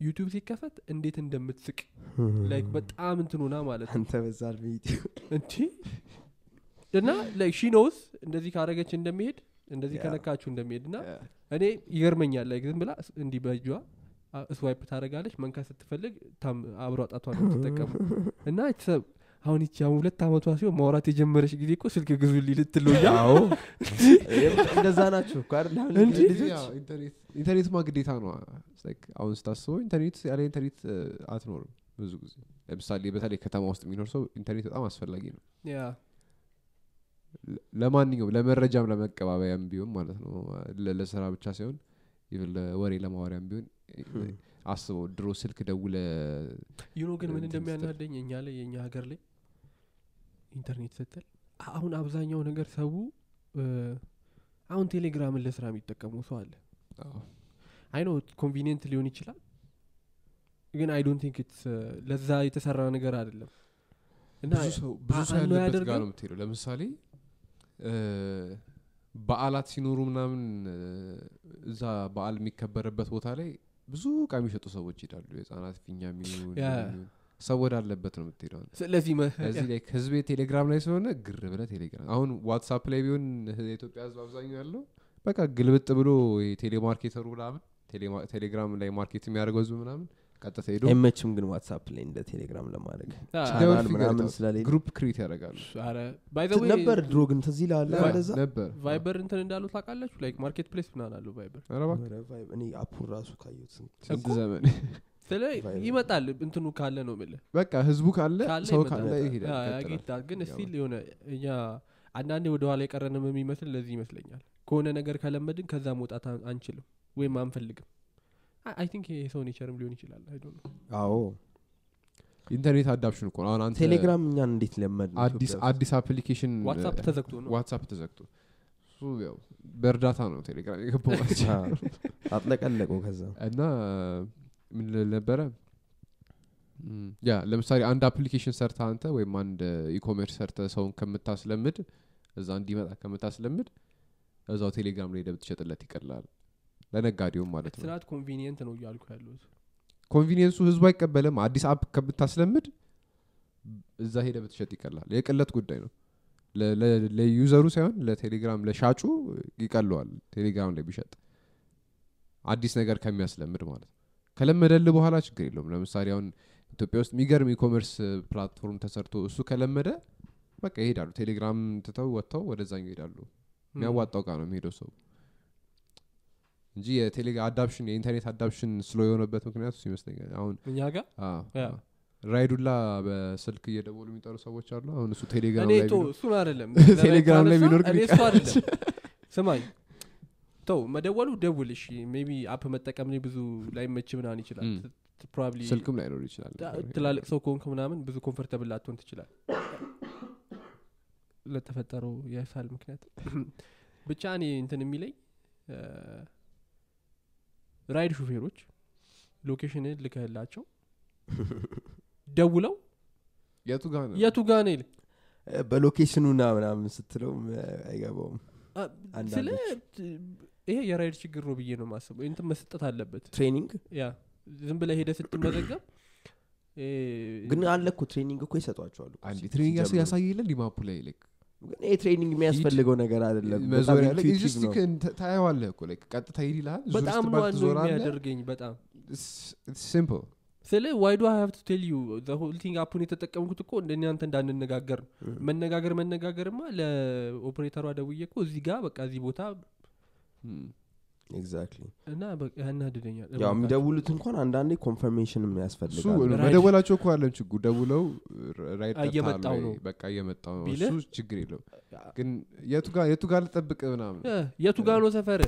ዩቲዩብ ሲከፈት እንዴት እንደምትስቅ like በጣም እንትን ሆና ማለት ነው። አንተ በዛ እድሜ ዩቲዩብ እንቺ እና like she knows እንደዚህ ካረገች እንደሚሄድ እንደዚህ ከነካችሁ እንደሚሄድ እና yeah፣ እኔ ይገርመኛል። like ዝም ብላ እንዲህ በእጇ swipe ታደረጋለች መንካት ስትፈልግ ታም አብሮ አጣቷ ነው የምትጠቀሙ እና ቤተሰብ አሁን ይቺ አሁን ሁለት አመቷ ሲሆን ማውራት የጀመረች ጊዜ እኮ ስልክ እያ አዎ። እንደዛ ናቸው ኢንተርኔት ኢንተርኔትማ ግዴታ ነው። አሁን ስታስበው ኢንተርኔት ያለ ኢንተርኔት አትኖርም ብዙ ጊዜ። ለምሳሌ በተለይ ከተማ ውስጥ የሚኖር ሰው ኢንተርኔት በጣም አስፈላጊ ነው ለማንኛውም ለመረጃም ለመቀባበያም ቢሆን ማለት ነው። ለስራ ብቻ ሳይሆን even ለወሬ ለማወሪያም ቢሆን አስበው ድሮ ስልክ ደውለ you know ግን ምን እንደሚያናደኝ እኛ ላይ የእኛ ሀገር ላይ ኢንተርኔት ስትል አሁን አብዛኛው ነገር ሰው አሁን ቴሌግራምን ለስራ የሚጠቀሙ ሰው አለ። አዎ፣ I know convenient ሊሆን ይችላል። ግን I don't think it's ለዛ የተሰራ ነገር አይደለም። እና ብዙ ሰው ያለበት ጋር? ነው የምትሄደው። ለምሳሌ በዓላት ሲኖሩ ምናምን እዛ በዓል የሚከበርበት ቦታ ላይ ብዙ እቃ የሚሸጡ ሰዎች ይሄዳሉ። የህጻናት ፊኛ የሚሆን ሰው ወዳለበት ነው የምትሄደው ስለዚህ like ህዝቤ ቴሌግራም ላይ ስለሆነ ግር ብለ ቴሌግራም። አሁን ዋትሳፕ ላይ ቢሆን የኢትዮጵያ ህዝብ አብዛኛው ያለው በቃ ግልብጥ ብሎ telemarketer ኡ ምናምን ቴሌግራም ላይ market የሚያደርገው ህዝብ ምናምን ቀጥታ ሄዶ አይመችም ግን ዋትሳፕ ላይ እንደ ቴሌግራም ለማድረግ ምናምን. ስለሌለ group create ያደርጋሉ። ነበር ድሮ ግን ትዝ ይልሃል yeah፣ እንደዛ ነበር። ቫይበር እንትን እንዳሉ ታውቃላችሁ? like market place ምናምን አለው ቫይበር። እኔ app ኡን ራሱ ካየሁት ስንት- ዘመን. ይመጣል እንትኑ ካለ ነው ምልህ በቃ ህዝቡ ካለ ሰው ይመጣል። ካለ ይሄዳል ግን still የሆነ እኛ አንዳንዴ ወደ ኋላ የቀረንም የሚመስል ለዚህ ይመስለኛል። ከሆነ ነገር ከለመድን ከዛ መውጣት አን- አንችልም ወይም አንፈልግም I think የሰው nature ም ሊሆን ይችላል. አይ አዎ። ኢንተርኔት adaption እኮ ነው። አሁን አንተ ቴሌግራም እኛን እንዴት ለመድ ነው አዲስ application ዋትሳፕ ተዘግቶ ነው? ዋትሳፕ ተዘግቶ። እሱ ያው በእርዳታ ነው ቴሌግራም አዎ። አጥለቀለቀው ከዛ። እና ምን ልል ነበረ? yeah ለምሳሌ አንድ application ሰርተህ አንተ ወይም አንድ e-commerce ሰርተህ ሰውን ከምታስለምድ እዛ እንዲመጣ ከምታስለምድ እዛው ቴሌግራም ላይ ሄደህ ብትሸጥለት ይቀላል ለነጋዴውም ማለት ነው። ስርዓት convenient ነው እያልኩ ያለሁት። convenience ኡ ህዝቡ አይቀበልም። አዲስ app ከምታስለምድ እዛ ሄደህ ብትሸጥ ይቀላል። የቅለት ጉዳይ ነው። ለ user ኡ ሳይሆን ለቴሌግራም ለሻጩ ይቀለዋል። ቴሌግራም ላይ ቢሸጥ አዲስ ነገር ከሚያስለምድ ማለት ነው። ከለመደልህ በኋላ ችግር የለውም። ለምሳሌ አሁን ኢትዮጵያ ውስጥ የሚገርም e-commerce platform ተሰርቶ እሱ ከለመደ በቃ ይሄዳሉ። ቴሌግራም ትተው ወጥተው ወደዛኛው ይሄዳሉ። የሚያዋጣው ጋ ነው የሚሄደው ሰው እንጂ የቴሌ adaption የኢንተርኔት adaption slow የሆነበት ምክንያት እሱ ይመስለኛል። አሁን እኛ ጋር ራይዱላ በስልክ እየደወሉ የሚጠሩ ሰዎች አሉ። አሁን እሱ ቴሌግራም ላይ እሱን አይደለም። ቴሌግራም ላይ ቢኖር እሱ አይደለም። ስማኝ። ተው መደወሉ ደውል እሺ። maybe app መጠቀም ብዙ ላይመች ምናምን ይችላል። probably ስልክም ላይኖር ይችላል። ትላልቅ ሰው ከሆንክ ምናምን ብዙ comfortable ላትሆን ትችላል ለተፈጠረው የሳል ምክንያት። ብቻ እኔ እንትን የሚለኝ ራይድ ሹፌሮች location ን ልከህላቸው ደውለው የቱ ጋ ነው? ይል እ፣ በ location ኡና ምናምን ስትለውም እ፣ አይገባውም። ስለ ይሄ የራይድ ችግር ነው ብዬ ነው ማስበው እንትን መስጠት አለበት። training? yeah ዝም ብለህ ሄደህ ስትመዘገብ ግን አለ እኮ ትሬኒንግ እኮ ይሰጧቸዋል እኮ አንዴ ሲ- ትሬኒንግ ያሳየለን ሊማፑ ላይ like ግን ይሄ ትሬኒንግ የሚያስፈልገው ነገር like ቀጥታ ሂድ ይልሃል? ዙር በጣም ነው የሚያደርገኝ በጣም ሲምፕል ስለ ዋይ ዱ ሀቭ ቱ ቴል ዩ ሆል ቲንግ አፑን የተጠቀምኩት እኮ እንደ እናንተ እንዳንነጋገር። መነጋገር መነጋገርማ ለኦፕሬተሯ ደውዬ እኮ እዚህ ጋር በቃ እዚህ ቦታ ኤግዛክትሊ እና በቃ ያናድደኛል ያው የሚደውሉት እንኳን አንዳንዴ confirmation ም እሱ ያስፈልጋል ራይድ- መደወላቸው እኮ ያለን ችግሩ። ደውለው ራይድ አ- እየመጣው ጠርተሃል ነው? በቃ እየመጣው ነው? እሱ ችግር የለው ግን የቱ ጋር የቱ ጋር ልጠብቅ ምናምን? የቱ ነው ሰፈር?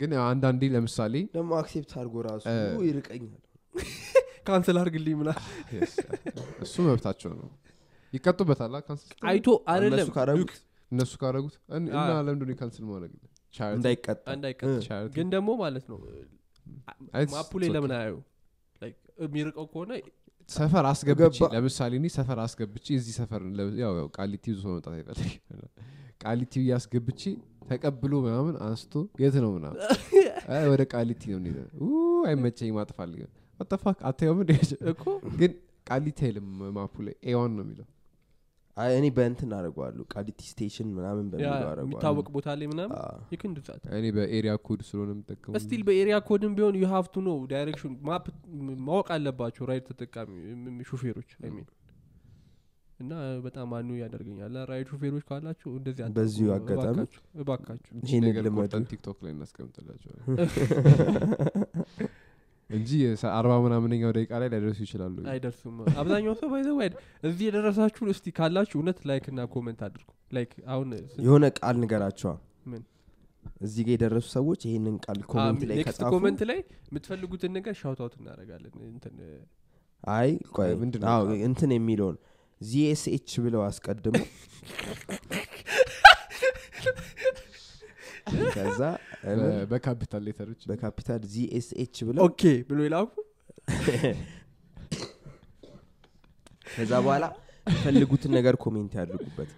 ግን አንዳንዴ ለምሳሌ ደግሞ accept አድርጎ ራሱ ይርቀኛል። cancel አርግልኝ ምና yes፣ እሱ መብታቸው ነው። ይቀጡበታል። cancel አይቶ አይደለም። እነሱ ካረጉት? እና ለምንድን ካንስል ማድረግ እንዳይቀጣ. ግን ደግሞ ማለት ነው ማፑ ላይ ለምን አያዩ የሚርቀው ከሆነ ሰፈር አስገብቼ ለምሳሌ እኔ ሰፈር አስገብቼ እዚህ ሰፈር ለ- ያው ያው ቃሊቲ ብዙ ሰው መምጣት አይፈልግ ቃሊቲ ብዬ አስገብቼ ተቀብሎ ምናምን አንስቶ የት ነው ምናምን? አይ ወደ ቃሊቲ ነው እንሄደ አይመቸኝ ማጥፋልግ ወጠፋክ አታየውም እንደ እኮ ግን ቃሊቲ አይልም ማፑ ላይ ኤዋን ነው የሚለው እኔ በእንትን አደርገዋለሁ ቃሊቲ station ምናምን የሚታወቅ ቦታ ላይ ምናምን? እኔ በ area code ስለሆነ የምጠቀመው still በ area code ም ቢሆን you have to know direction map ማወቅ አለባቸው ራይድ ተጠቃሚ ሹፌሮች I mean። እና በጣም አኖይ ያደርገኛል። ራይድ ሹፌሮች ካላችሁ እንደዚህ በዚሁ አጋጣሚ እባካችሁ፣ ቆርጠን ቲክቶክ ላይ እናስቀምጥላቸዋል እንጂ አርባ ምናምነኛው ደቂቃ ላይ ላይደርሱ ይችላሉ። አይደርሱም። አብዛኛው ሰው by the way እዚህ የደረሳችሁ እስቲ ካላችሁ እውነት like እና comment አድርጉ። like አሁን ስንት- የሆነ ቃል ንገራቸዋ። ምን? እዚህ ጋር የደረሱ ሰዎች ይህንን ቃል comment ላይ next ከጻፉ comment ላይ የምትፈልጉትን ነገር shoutout እናደርጋለን። እንትን አይ ቆይ? እንትን የሚለውን ZSH ብለው አስቀድሞ ከዛ በ capital letter ኦች በ capital ZSH ብለው okay ብሎ ይላኩ? ከዛ በኋላ የፈልጉትን ነገር comment ያድርጉበት።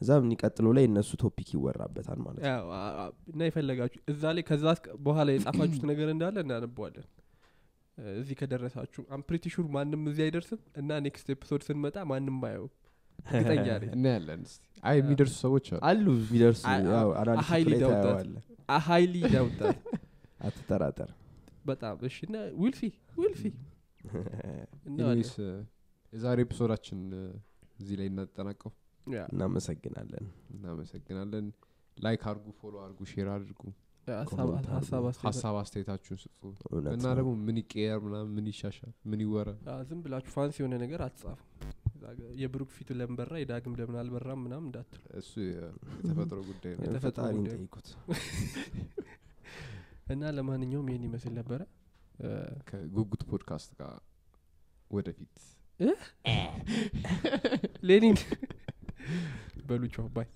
እዛ የሚቀጥለው ላይ እነሱ topic ይወራበታል ማለት ነው። እና የፈለጋችሁ እዛ ላይ ከዛ በኋላ የጻፋችሁት ነገር እንዳለ እናነበዋለን። እዚህ ከደረሳችሁ I'm pretty sure ማንም እዚህ አይደርስም እና next episode ስንመጣ ማንም አየው እርግጠኛ ነኝ እናያለን አይ የሚደርሱ ሰዎች አሉ። analysis highly doubt አል አትጠራጠር በጣም እሺ እና we'll see anyways የዛሬ episode ኣችን እዚህ ላይ እናጠናቀው። እናመሰግናለን። እናመሰግናለን። like አርጉ follow አርጉ share አድርጉ። ሀሳብ አስተያየታችሁን ስጡ። እውነት እና ደግሞ ምን ይቀየር ምናምን ምን ይሻሻል ምን ይወራ ዝም ብላችሁ fancy የሆነ ነገር አትጻፉ የብሩክ ፊቱ ለምን በራ የዳግም ለምን አልበራም ምናምን እንዳትሉ። እሱ የ- የተፈጥሮ ጉዳይ ነው። የተፈጥሮ ፈጣሪን ጉዳይ። ጠይቁት እና ለማንኛውም ይህን ይመስል ነበረ። ከጉጉት ፖድካስት ጋር ወደፊት። ሌኒን። በሉቻው ባይ